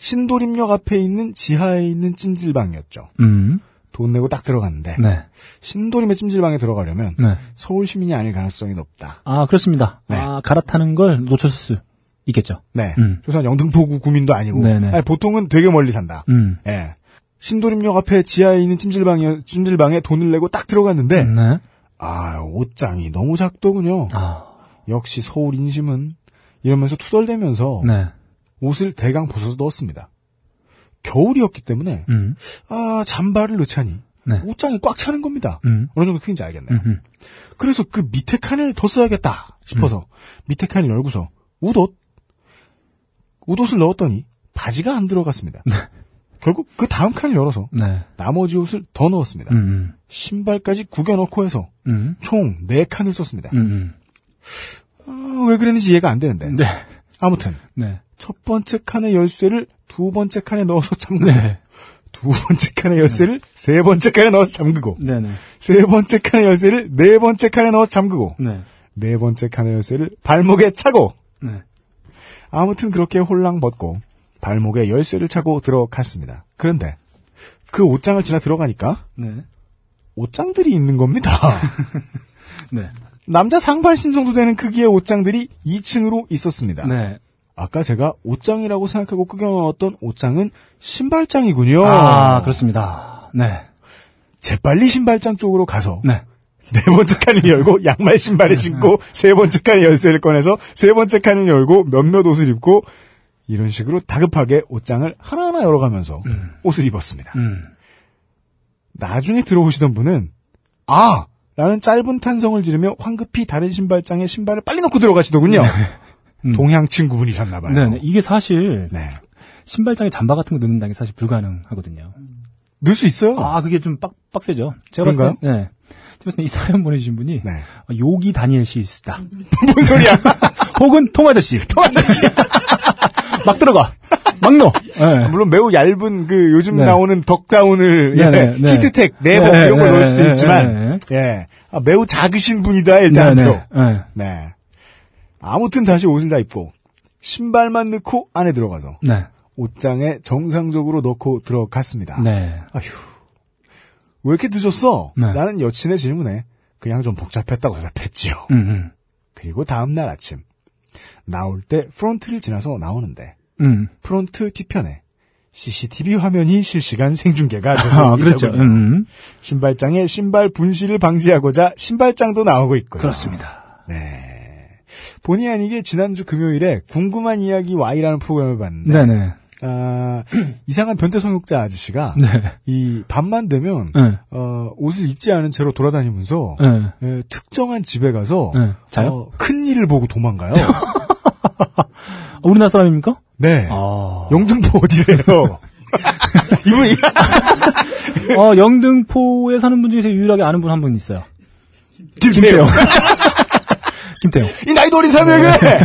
신도림역 앞에 있는 지하에 있는 찜질방이었죠. 음. 돈 내고 딱 들어갔는데 네. 신도림의 찜질방에 들어가려면 네. 서울 시민이 아닐 가능성이 높다. 아, 그렇습니다. 네. 아, 갈아타는 걸 놓쳤을 수 있겠죠. 네. 음. 조선 영등포구 구민도 아니고 네네. 아니, 보통은 되게 멀리 산다. 음. 예. 신도림역 앞에 지하에 있는 찜질방에 찜질방에 돈을 내고 딱 들어갔는데 네. 아 옷장이 너무 작더군요. 아, 역시 서울 인심은 이러면서 투덜대면서 네. 옷을 대강 벗어서 넣었습니다. 겨울이었기 때문에 음. 아 잠바를 넣자니 네. 옷장이 꽉 차는 겁니다. 음. 어느 정도 크긴지 알겠네요. 음. 음. 그래서 그 밑에 칸을 더 써야겠다 싶어서 밑에 칸을 열고서 웃옷 웃옷을 넣었더니 바지가 안 들어갔습니다. 결국 그 다음 칸을 열어서 네. 나머지 옷을 더 넣었습니다. 음. 신발까지 구겨넣고 해서 음. 총 4칸을 썼습니다. 음. 아, 왜 그랬는지 이해가 안 되는데. 네. 아무튼 네. 첫 번째 칸의 열쇠를 두 번째 칸에 넣어서 잠그고 네. 두 번째 칸의 열쇠를 세 번째 칸에 넣어서 잠그고 네. 네. 세 번째 칸의 열쇠를 네 번째 칸에 넣어서 잠그고 네. 네 번째 칸의 열쇠를 발목에 차고 네. 아무튼 그렇게 홀랑 벗고 발목에 열쇠를 차고 들어갔습니다. 그런데 그 옷장을 지나 들어가니까 네. 옷장들이 있는 겁니다. <laughs> 네. 남자 상반신 정도 되는 크기의 옷장들이 2층으로 있었습니다. 네. 아까 제가 옷장이라고 생각하고 끄겨넣었던 옷장은 신발장이군요. 아, 그렇습니다. 네. 재빨리 신발장 쪽으로 가서 네. 네 번째 칸을 열고 <laughs> 양말 신발을 신고 세 번째 칸의 열쇠를 꺼내서 세 번째 칸을 열고 몇몇 옷을 입고 이런 식으로 다급하게 옷장을 하나하나 열어가면서 옷을 입었습니다. 음. 나중에 들어오시던 분은 아! 라는 짧은 탄성을 지르며 황급히 다른 신발장에 신발을 빨리 넣고 들어가시더군요. 음. 동양 친구분이셨나봐요. 네. 네. 이게 사실 네. 신발장에 잠바 같은 거 넣는다는 게 사실 불가능하거든요. 넣을 수 있어요. 아, 그게 좀 빡, 빡세죠. 제가 그런가요? 봤을 때, 네. 제가 봤을 때 이 사연 보내주신 분이, 네. 아, 요기 다니엘 씨스다. <laughs> 뭔 소리야? <laughs> 혹은 통아저씨. <laughs> 통아저씨. 막 들어가. 막 넣어. 네. 물론 매우 얇은 그 요즘 네. 나오는 덕다운을 네, 예, 네, 네. 히트텍 네버 네, 이런 걸 네, 넣을 수도 네, 있지만 네, 예 아, 매우 작으신 분이다 일단 네, 표 네. 아무튼 다시 옷을 다 입고 신발만 넣고 안에 들어가서 네. 옷장에 정상적으로 넣고 들어갔습니다. 네. 아휴 왜 이렇게 늦었어? 네. 라는 여친의 질문에 그냥 좀 복잡했다고 대답했지요. 음, 음. 그리고 다음 날 아침 나올 때 프론트를 지나서 나오는데 음. 프론트 뒤편에 CCTV 화면이 실시간 생중계가 되고 <laughs> 아, 그렇죠. 있더군요. 음. 신발장에 신발 분실을 방지하고자 신발장도 나오고 있고요. 그렇습니다. 네. 본의 아니게 지난주 금요일에 궁금한 이야기 Y라는 프로그램을 봤는데 네네. 아, <clears throat> 이상한 변태 성욕자 아저씨가 네. 이 밤만 되면 네. 어, 옷을 입지 않은 채로 돌아다니면서 네. 예, 특정한 집에 가서 네. 어, 큰 일을 보고 도망가요. 아, <laughs> 우리나라 사람입니까? 네. 아. 영등포 어디래요? <laughs> 이분이 <laughs> 어, 영등포에 사는 분 중에서 유일하게 아는 분 한분 있어요. 김태형. 김태형. 이 나이도 어린 사람이 왜 그래?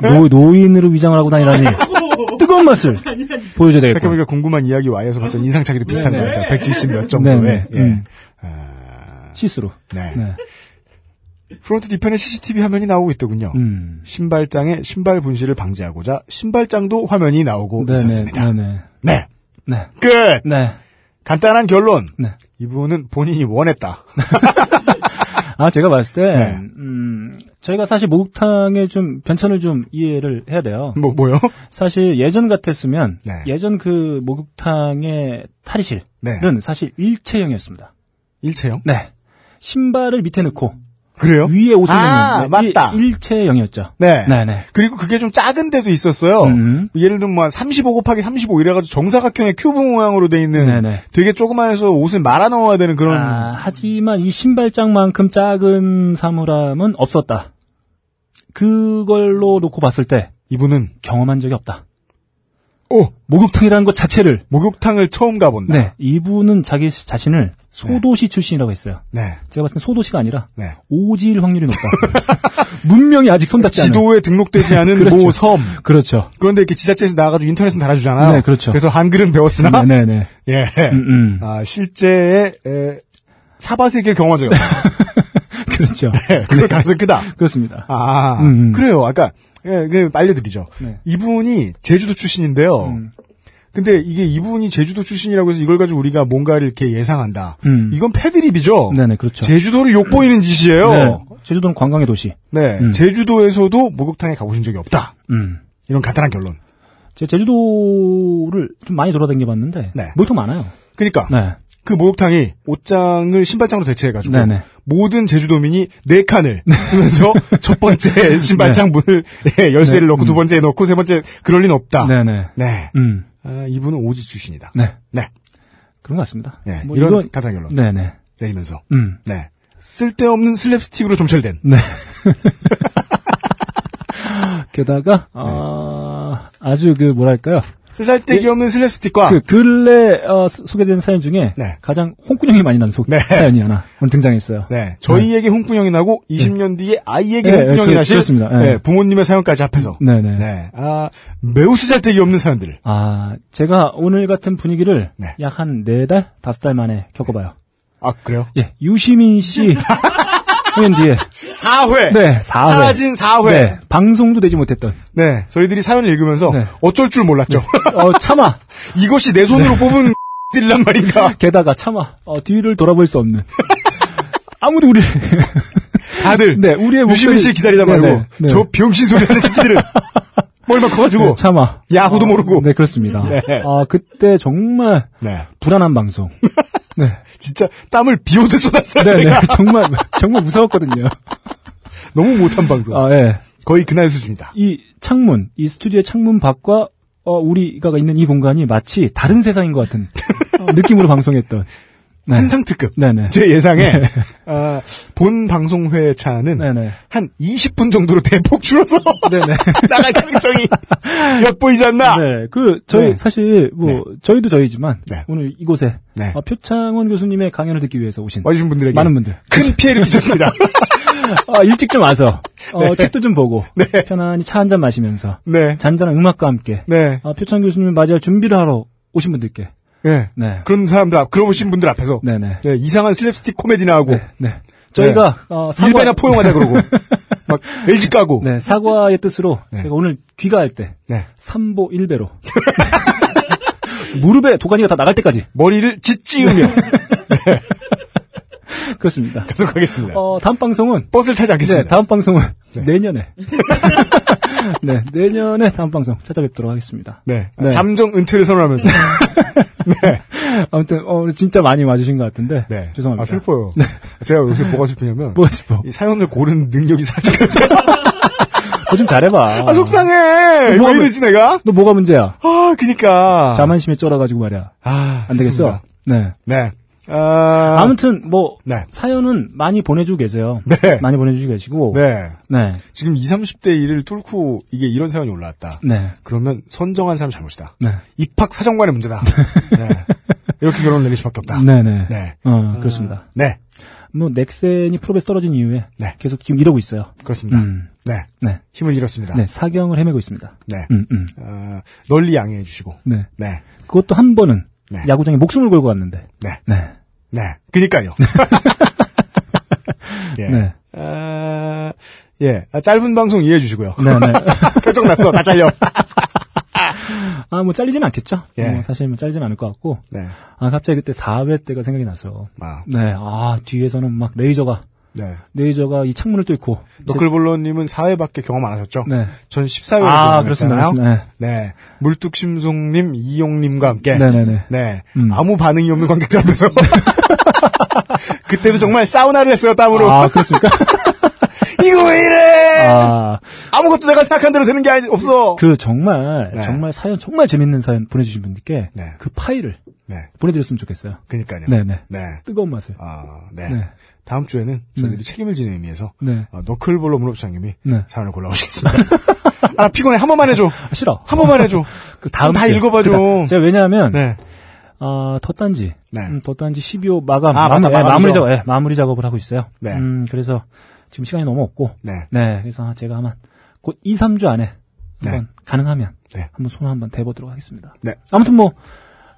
노, 노인으로 위장을 하고 다니다니. 뜨거운 맛을 보여줘야 되겠고. 생각해보니까 궁금한 이야기 Y에서 봤던 인상착의도 비슷한 네네. 것 같아요. 170몇 정도에. 네네. 예. 음. 아, 시스루. 네. 네. 프론트 뒤편에 CCTV 화면이 나오고 있더군요. 음. 신발장에 신발 분실을 방지하고자 신발장도 화면이 나오고 네네. 있었습니다. 네네. 네. 네. 끝! 네. 간단한 결론. 네. 이분은 본인이 원했다. <laughs> 아, 제가 봤을 때, 네. 음, 저희가 사실 목욕탕의 좀 변천을 좀 이해를 해야 돼요. 뭐, 뭐요? 사실 예전 같았으면, 네. 예전 그 목욕탕의 탈의실은 네. 사실 일체형이었습니다. 일체형? 네. 신발을 밑에 넣고, 그래요? 위에 옷을 아, 맞다. 일체형이었죠. 네. 네네. 그리고 그게 좀 작은 데도 있었어요. 음. 예를 들면 뭐35 곱하기 35 이래가지고 정사각형의 큐브 모양으로 돼 있는 네네. 되게 조그만해서 옷을 말아 넣어야 되는 그런 아, 하지만 이 신발장만큼 작은 사물함은 없었다. 그걸로 놓고 봤을 때 이분은 경험한 적이 없다. 오 목욕탕이라는 것 자체를 목욕탕을 처음 가본다. 네, 이분은 자기 자신을 소도시 출신이라고 했어요. 네. 제가 봤을 때 소도시가 아니라 네. 오지일 확률이 높다. <laughs> 문명이 아직 손 닿지 않은. 지도에 등록되지 않은 <laughs> 그렇죠. 모 섬. 그렇죠. 그런데 이렇게 지자체에서 나와가지고 인터넷은 달아주잖아요. 네, 그렇죠. 그래서 한글은 배웠으나 네, 네. 예. 음, 음. 아, 실제의 에, 사바 세계를 경험한 적이. <laughs> 그렇죠. 네, 그럴 가능성이 크다. 그렇습니다. 아, 음, 음. 그래요. 아까 예, 그 알려드리죠. 네. 이분이 제주도 출신인데요. 음. 근데 이게 이분이 제주도 출신이라고 해서 이걸 가지고 우리가 뭔가를 이렇게 예상한다. 음. 이건 패드립이죠. 네네, 그렇죠. 제주도를 욕보이는 짓이에요. 네. 제주도는 관광의 도시. 네. 음. 제주도에서도 목욕탕에 가보신 적이 없다. 음. 이런 간단한 결론. 제가 제주도를 좀 많이 돌아다녀 봤는데, 네. 목욕탕 많아요. 그러니까 네. 그 목욕탕이 옷장을 신발장으로 대체해가지고 네네. 모든 제주도민이 네 칸을 쓰면서 <laughs> 첫 번째 신발장 문을 예, 열쇠를 네. 넣고 두 번째에 넣고 세 번째 그럴 리는 없다. 네네. 네. 음. 아, 이분은 오지 출신이다. 네. 네. 그런 것 같습니다. 예, 뭐 이런 이건- 간단한 결론 네네. 내리면서 음. 네. 쓸데없는 슬랩스틱으로 점철된 네. <laughs> 게다가, 아, 아주 그, 뭐랄까요. 쓰잘데기 없는 슬랩스틱과 그 근래 어, 소- 소개된 사연 중에 네. 가장 홍군형이 많이 난 소, 네. 사연이 하나 오늘 등장했어요. 네, 저희에게 홍군형이 나고 20년 뒤에 아이에게 네, 홍군형이 그- 나실 그렇습니다. 네. 네, 부모님의 사연까지 합해서 네네. 네, 아 매우 쓰잘데기 없는 사연들. 아, 제가 오늘 같은 분위기를 네. 약한 네 달, 다섯 달 만에 겪어봐요. 아 그래요? 예, 유시민 씨 <laughs> 공연 뒤에 4회. 네, 4회. 사라진 4회. 네, 네. 방송도 되지 못했던 저희들이 사연을 읽으면서 네. 어쩔 줄 몰랐죠. 어, 차마 <laughs> 이것이 내 손으로 뽑은 <laughs> 들란 말인가. 게다가 차마 어, 뒤를 돌아볼 수 없는 아무도 우리 <laughs> 다들 네, 우리의 유시민 씨 기다리다 네, 말고 네, 네. 저 병신 소리 하는 새끼들은 머리만 커가지고 네, 차마 야구도 모르고. 네, 그렇습니다. 네. 아, 그때 정말 네. 불안한 방송. 네. 진짜 땀을 비 오듯 쏟았어요. 네, 네. <laughs> 정말 정말 무서웠거든요. <laughs> 너무 못한 방송. 아, 예. 거의 그날 수준이다. 이 창문, 이 스튜디오의 창문 밖과 어, 우리가 있는 이 공간이 마치 다른 세상인 것 같은 어, <laughs> 느낌으로 방송했던. 네. 한상 특급. 네네. 제 예상에 아, 본 방송 회차는 네네. 한 20분 정도로 대폭 줄어서 네네. <laughs> <laughs> 나갈 가능성이 <laughs> 엿보이지 않나? 네. 그, 저희, 네. 사실, 뭐, 저희도 저희지만, 네. 오늘 이곳에, 네. 어, 표창원 교수님의 강연을 듣기 위해서 오신 와주신 분들에게 많은 분들. 큰 피해를 끼쳤습니다. 어, 일찍 좀 와서, 어, 네. 책도 좀 보고, 네. 편안히 차 한 잔 마시면서, 네, 잔잔한 음악과 함께, 네, 어, 표창 교수님을 맞이할 준비를 하러 오신 분들께, 네. 네. 그런 사람들, 앞, 그러신 분들 앞에서 네네. 네, 이상한 슬랩스틱 코미디나 하고 네. 네. 저희가, 어, 사과, 일배나 <laughs> 포용하자 그러고 <laughs> 막 LG 까고 네, 사과의 뜻으로 네. 제가 오늘 귀가할 때 네. 삼보 1배로 <laughs> 무릎에 도가니가 다 나갈 때까지 머리를 짓찌우며 그렇습니다. 가도록 하겠습니다. 어, 다음 방송은 버스를 타지 네, 않겠습니다. 다음 방송은 내년에 <laughs> 네, 내년에 다음 방송 찾아뵙도록 하겠습니다. 네. 네. 잠정 은퇴를 선언하면서. <laughs> 네. 아무튼 어, 진짜 많이 와주신 것 같은데 네. 죄송합니다. 아, 슬퍼요. 제가 요새 뭐가 슬프냐면. 뭐가 싶어? 이 사연을 고르는 능력이 같아요. 뭐좀 <laughs> 잘해봐. 아, 속상해! 뭐가 왜 이러지, 내가? 너 뭐가 문제야? 아, 그니까. 자만심에 쩔어가지고 말이야. 아, 안 되겠어. 네. 네. 아, 아무튼 뭐 네. 사연은 많이 보내주고 계세요. 네. 많이 보내주고 계시고. 네. 네. 지금 20, 30대 일을 뚫고 이게 이런 사연이 올라왔다. 네. 그러면 선정한 사람 잘못이다. 네. 입학 사정관의 문제다. 네. 이렇게 결론을 내릴 수밖에 없다. 네네. 네. 어, 그렇습니다. 네. 뭐, 넥센이 프로에서 떨어진 이후에 네. 계속 지금 이러고 있어요. 그렇습니다. 음. 네. 네. 힘을 잃었습니다. 네, 사경을 헤매고 있습니다. 네. 음, 음. 어, 널리 양해해 주시고. 네. 네. 그것도 한 번은 네. 야구장에 목숨을 걸고 왔는데. 네. 네. 네. 그니까요. <laughs> 예. 네. 아, 예. 아, 짧은 방송 이해해 주시고요. <laughs> 네네. 표정 났어. 다 잘려. 아, 뭐 잘리진 않겠죠? 예. 뭐 사실 뭐 잘리진 않을 것 같고. 네. 아, 갑자기 그때 4회 때가 생각이 나서. 아, 네. 아, 뒤에서는 막 레이저가, 네. 레이저가 이 창문을 뚫고. 너클볼러님은 4회밖에 경험 안 하셨죠? 네. 전 14회를 아, 그렇습니다. 경험했잖아요. 그렇습니다. 네. 물뚝심송님, 이용님과 함께. 네. 네네네. 네. 음. 아무 반응이 없는 관객들 앞에서. <laughs> <laughs> 그때도 정말 사우나를 했어요, 땀으로. 아, 그렇습니까? <laughs> 이거 왜 이래! 아, 아. 무것도 내가 생각한 대로 되는 게 아니, 없어. 그 정말, 네. 정말 사연, 정말 재밌는 사연 보내주신 분들께 네. 그 파일을 네. 보내드렸으면 좋겠어요. 그니까요. 네네. 네. 뜨거운 맛을. 아, 네. 네. 다음 주에는 저희들이 책임을 지는 의미에서 네. 어, 너클볼러 문업장님이 네. 사연을 골라오시겠습니다. <laughs> 아, 피곤해. 한 번만 해줘. 아, 싫어. 한 번만 해줘. 그 다음 다 주에. 읽어봐줘. 그 다- 제가 왜냐하면, 네. 어, 덧단지. 네. 음, 덧단지 12호 마감. 아, 마무리, 예. 마무리 작업, 예, 마무리 작업을 하고 있어요. 네. 음, 그래서 지금 시간이 너무 없고. 네. 네. 그래서 제가 아마 곧 2, 3주 안에 네. 한번 가능하면 네. 한번 손을 한번 대보도록 하겠습니다. 네. 아무튼 뭐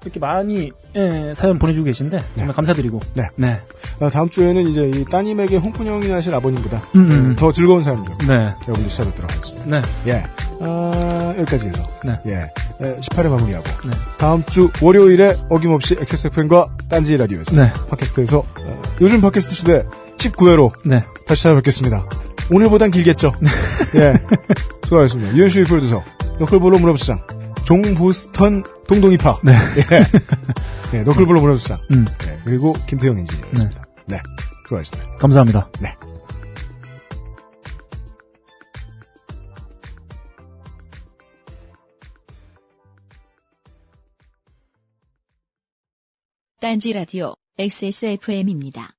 이렇게 많이 예, 사연 보내주고 계신데 정말 감사드리고 네. 네. 아, 다음 주에는 이제 이 따님에게 홍군형이 나실 아버님보다 음, 음. 더 즐거운 사연들 네. 여러분들 찾아뵙도록 하겠습니다. 네. 예. 아, 여기까지 해서. 네. 예. 18회 마무리하고. 네. 다음 주 월요일에 어김없이 XSFM과 딴지 라디오에서. 네. 팟캐스트에서. 어, 요즘 팟캐스트 시대 19회로 네. 다시 찾아뵙겠습니다. 오늘보단 길겠죠? 예. 수고하셨습니다. 유현수의 프로듀서. 너클볼로 문화부시장. 종보스턴 동동이파. 네. <laughs> 예. 예, 너클볼로 문화부시장. 음. 예, 그리고 김태형 엔지니어였습니다. 네. 수고하셨습니다. 감사합니다. 네. 딴지 라디오 XSFM입니다.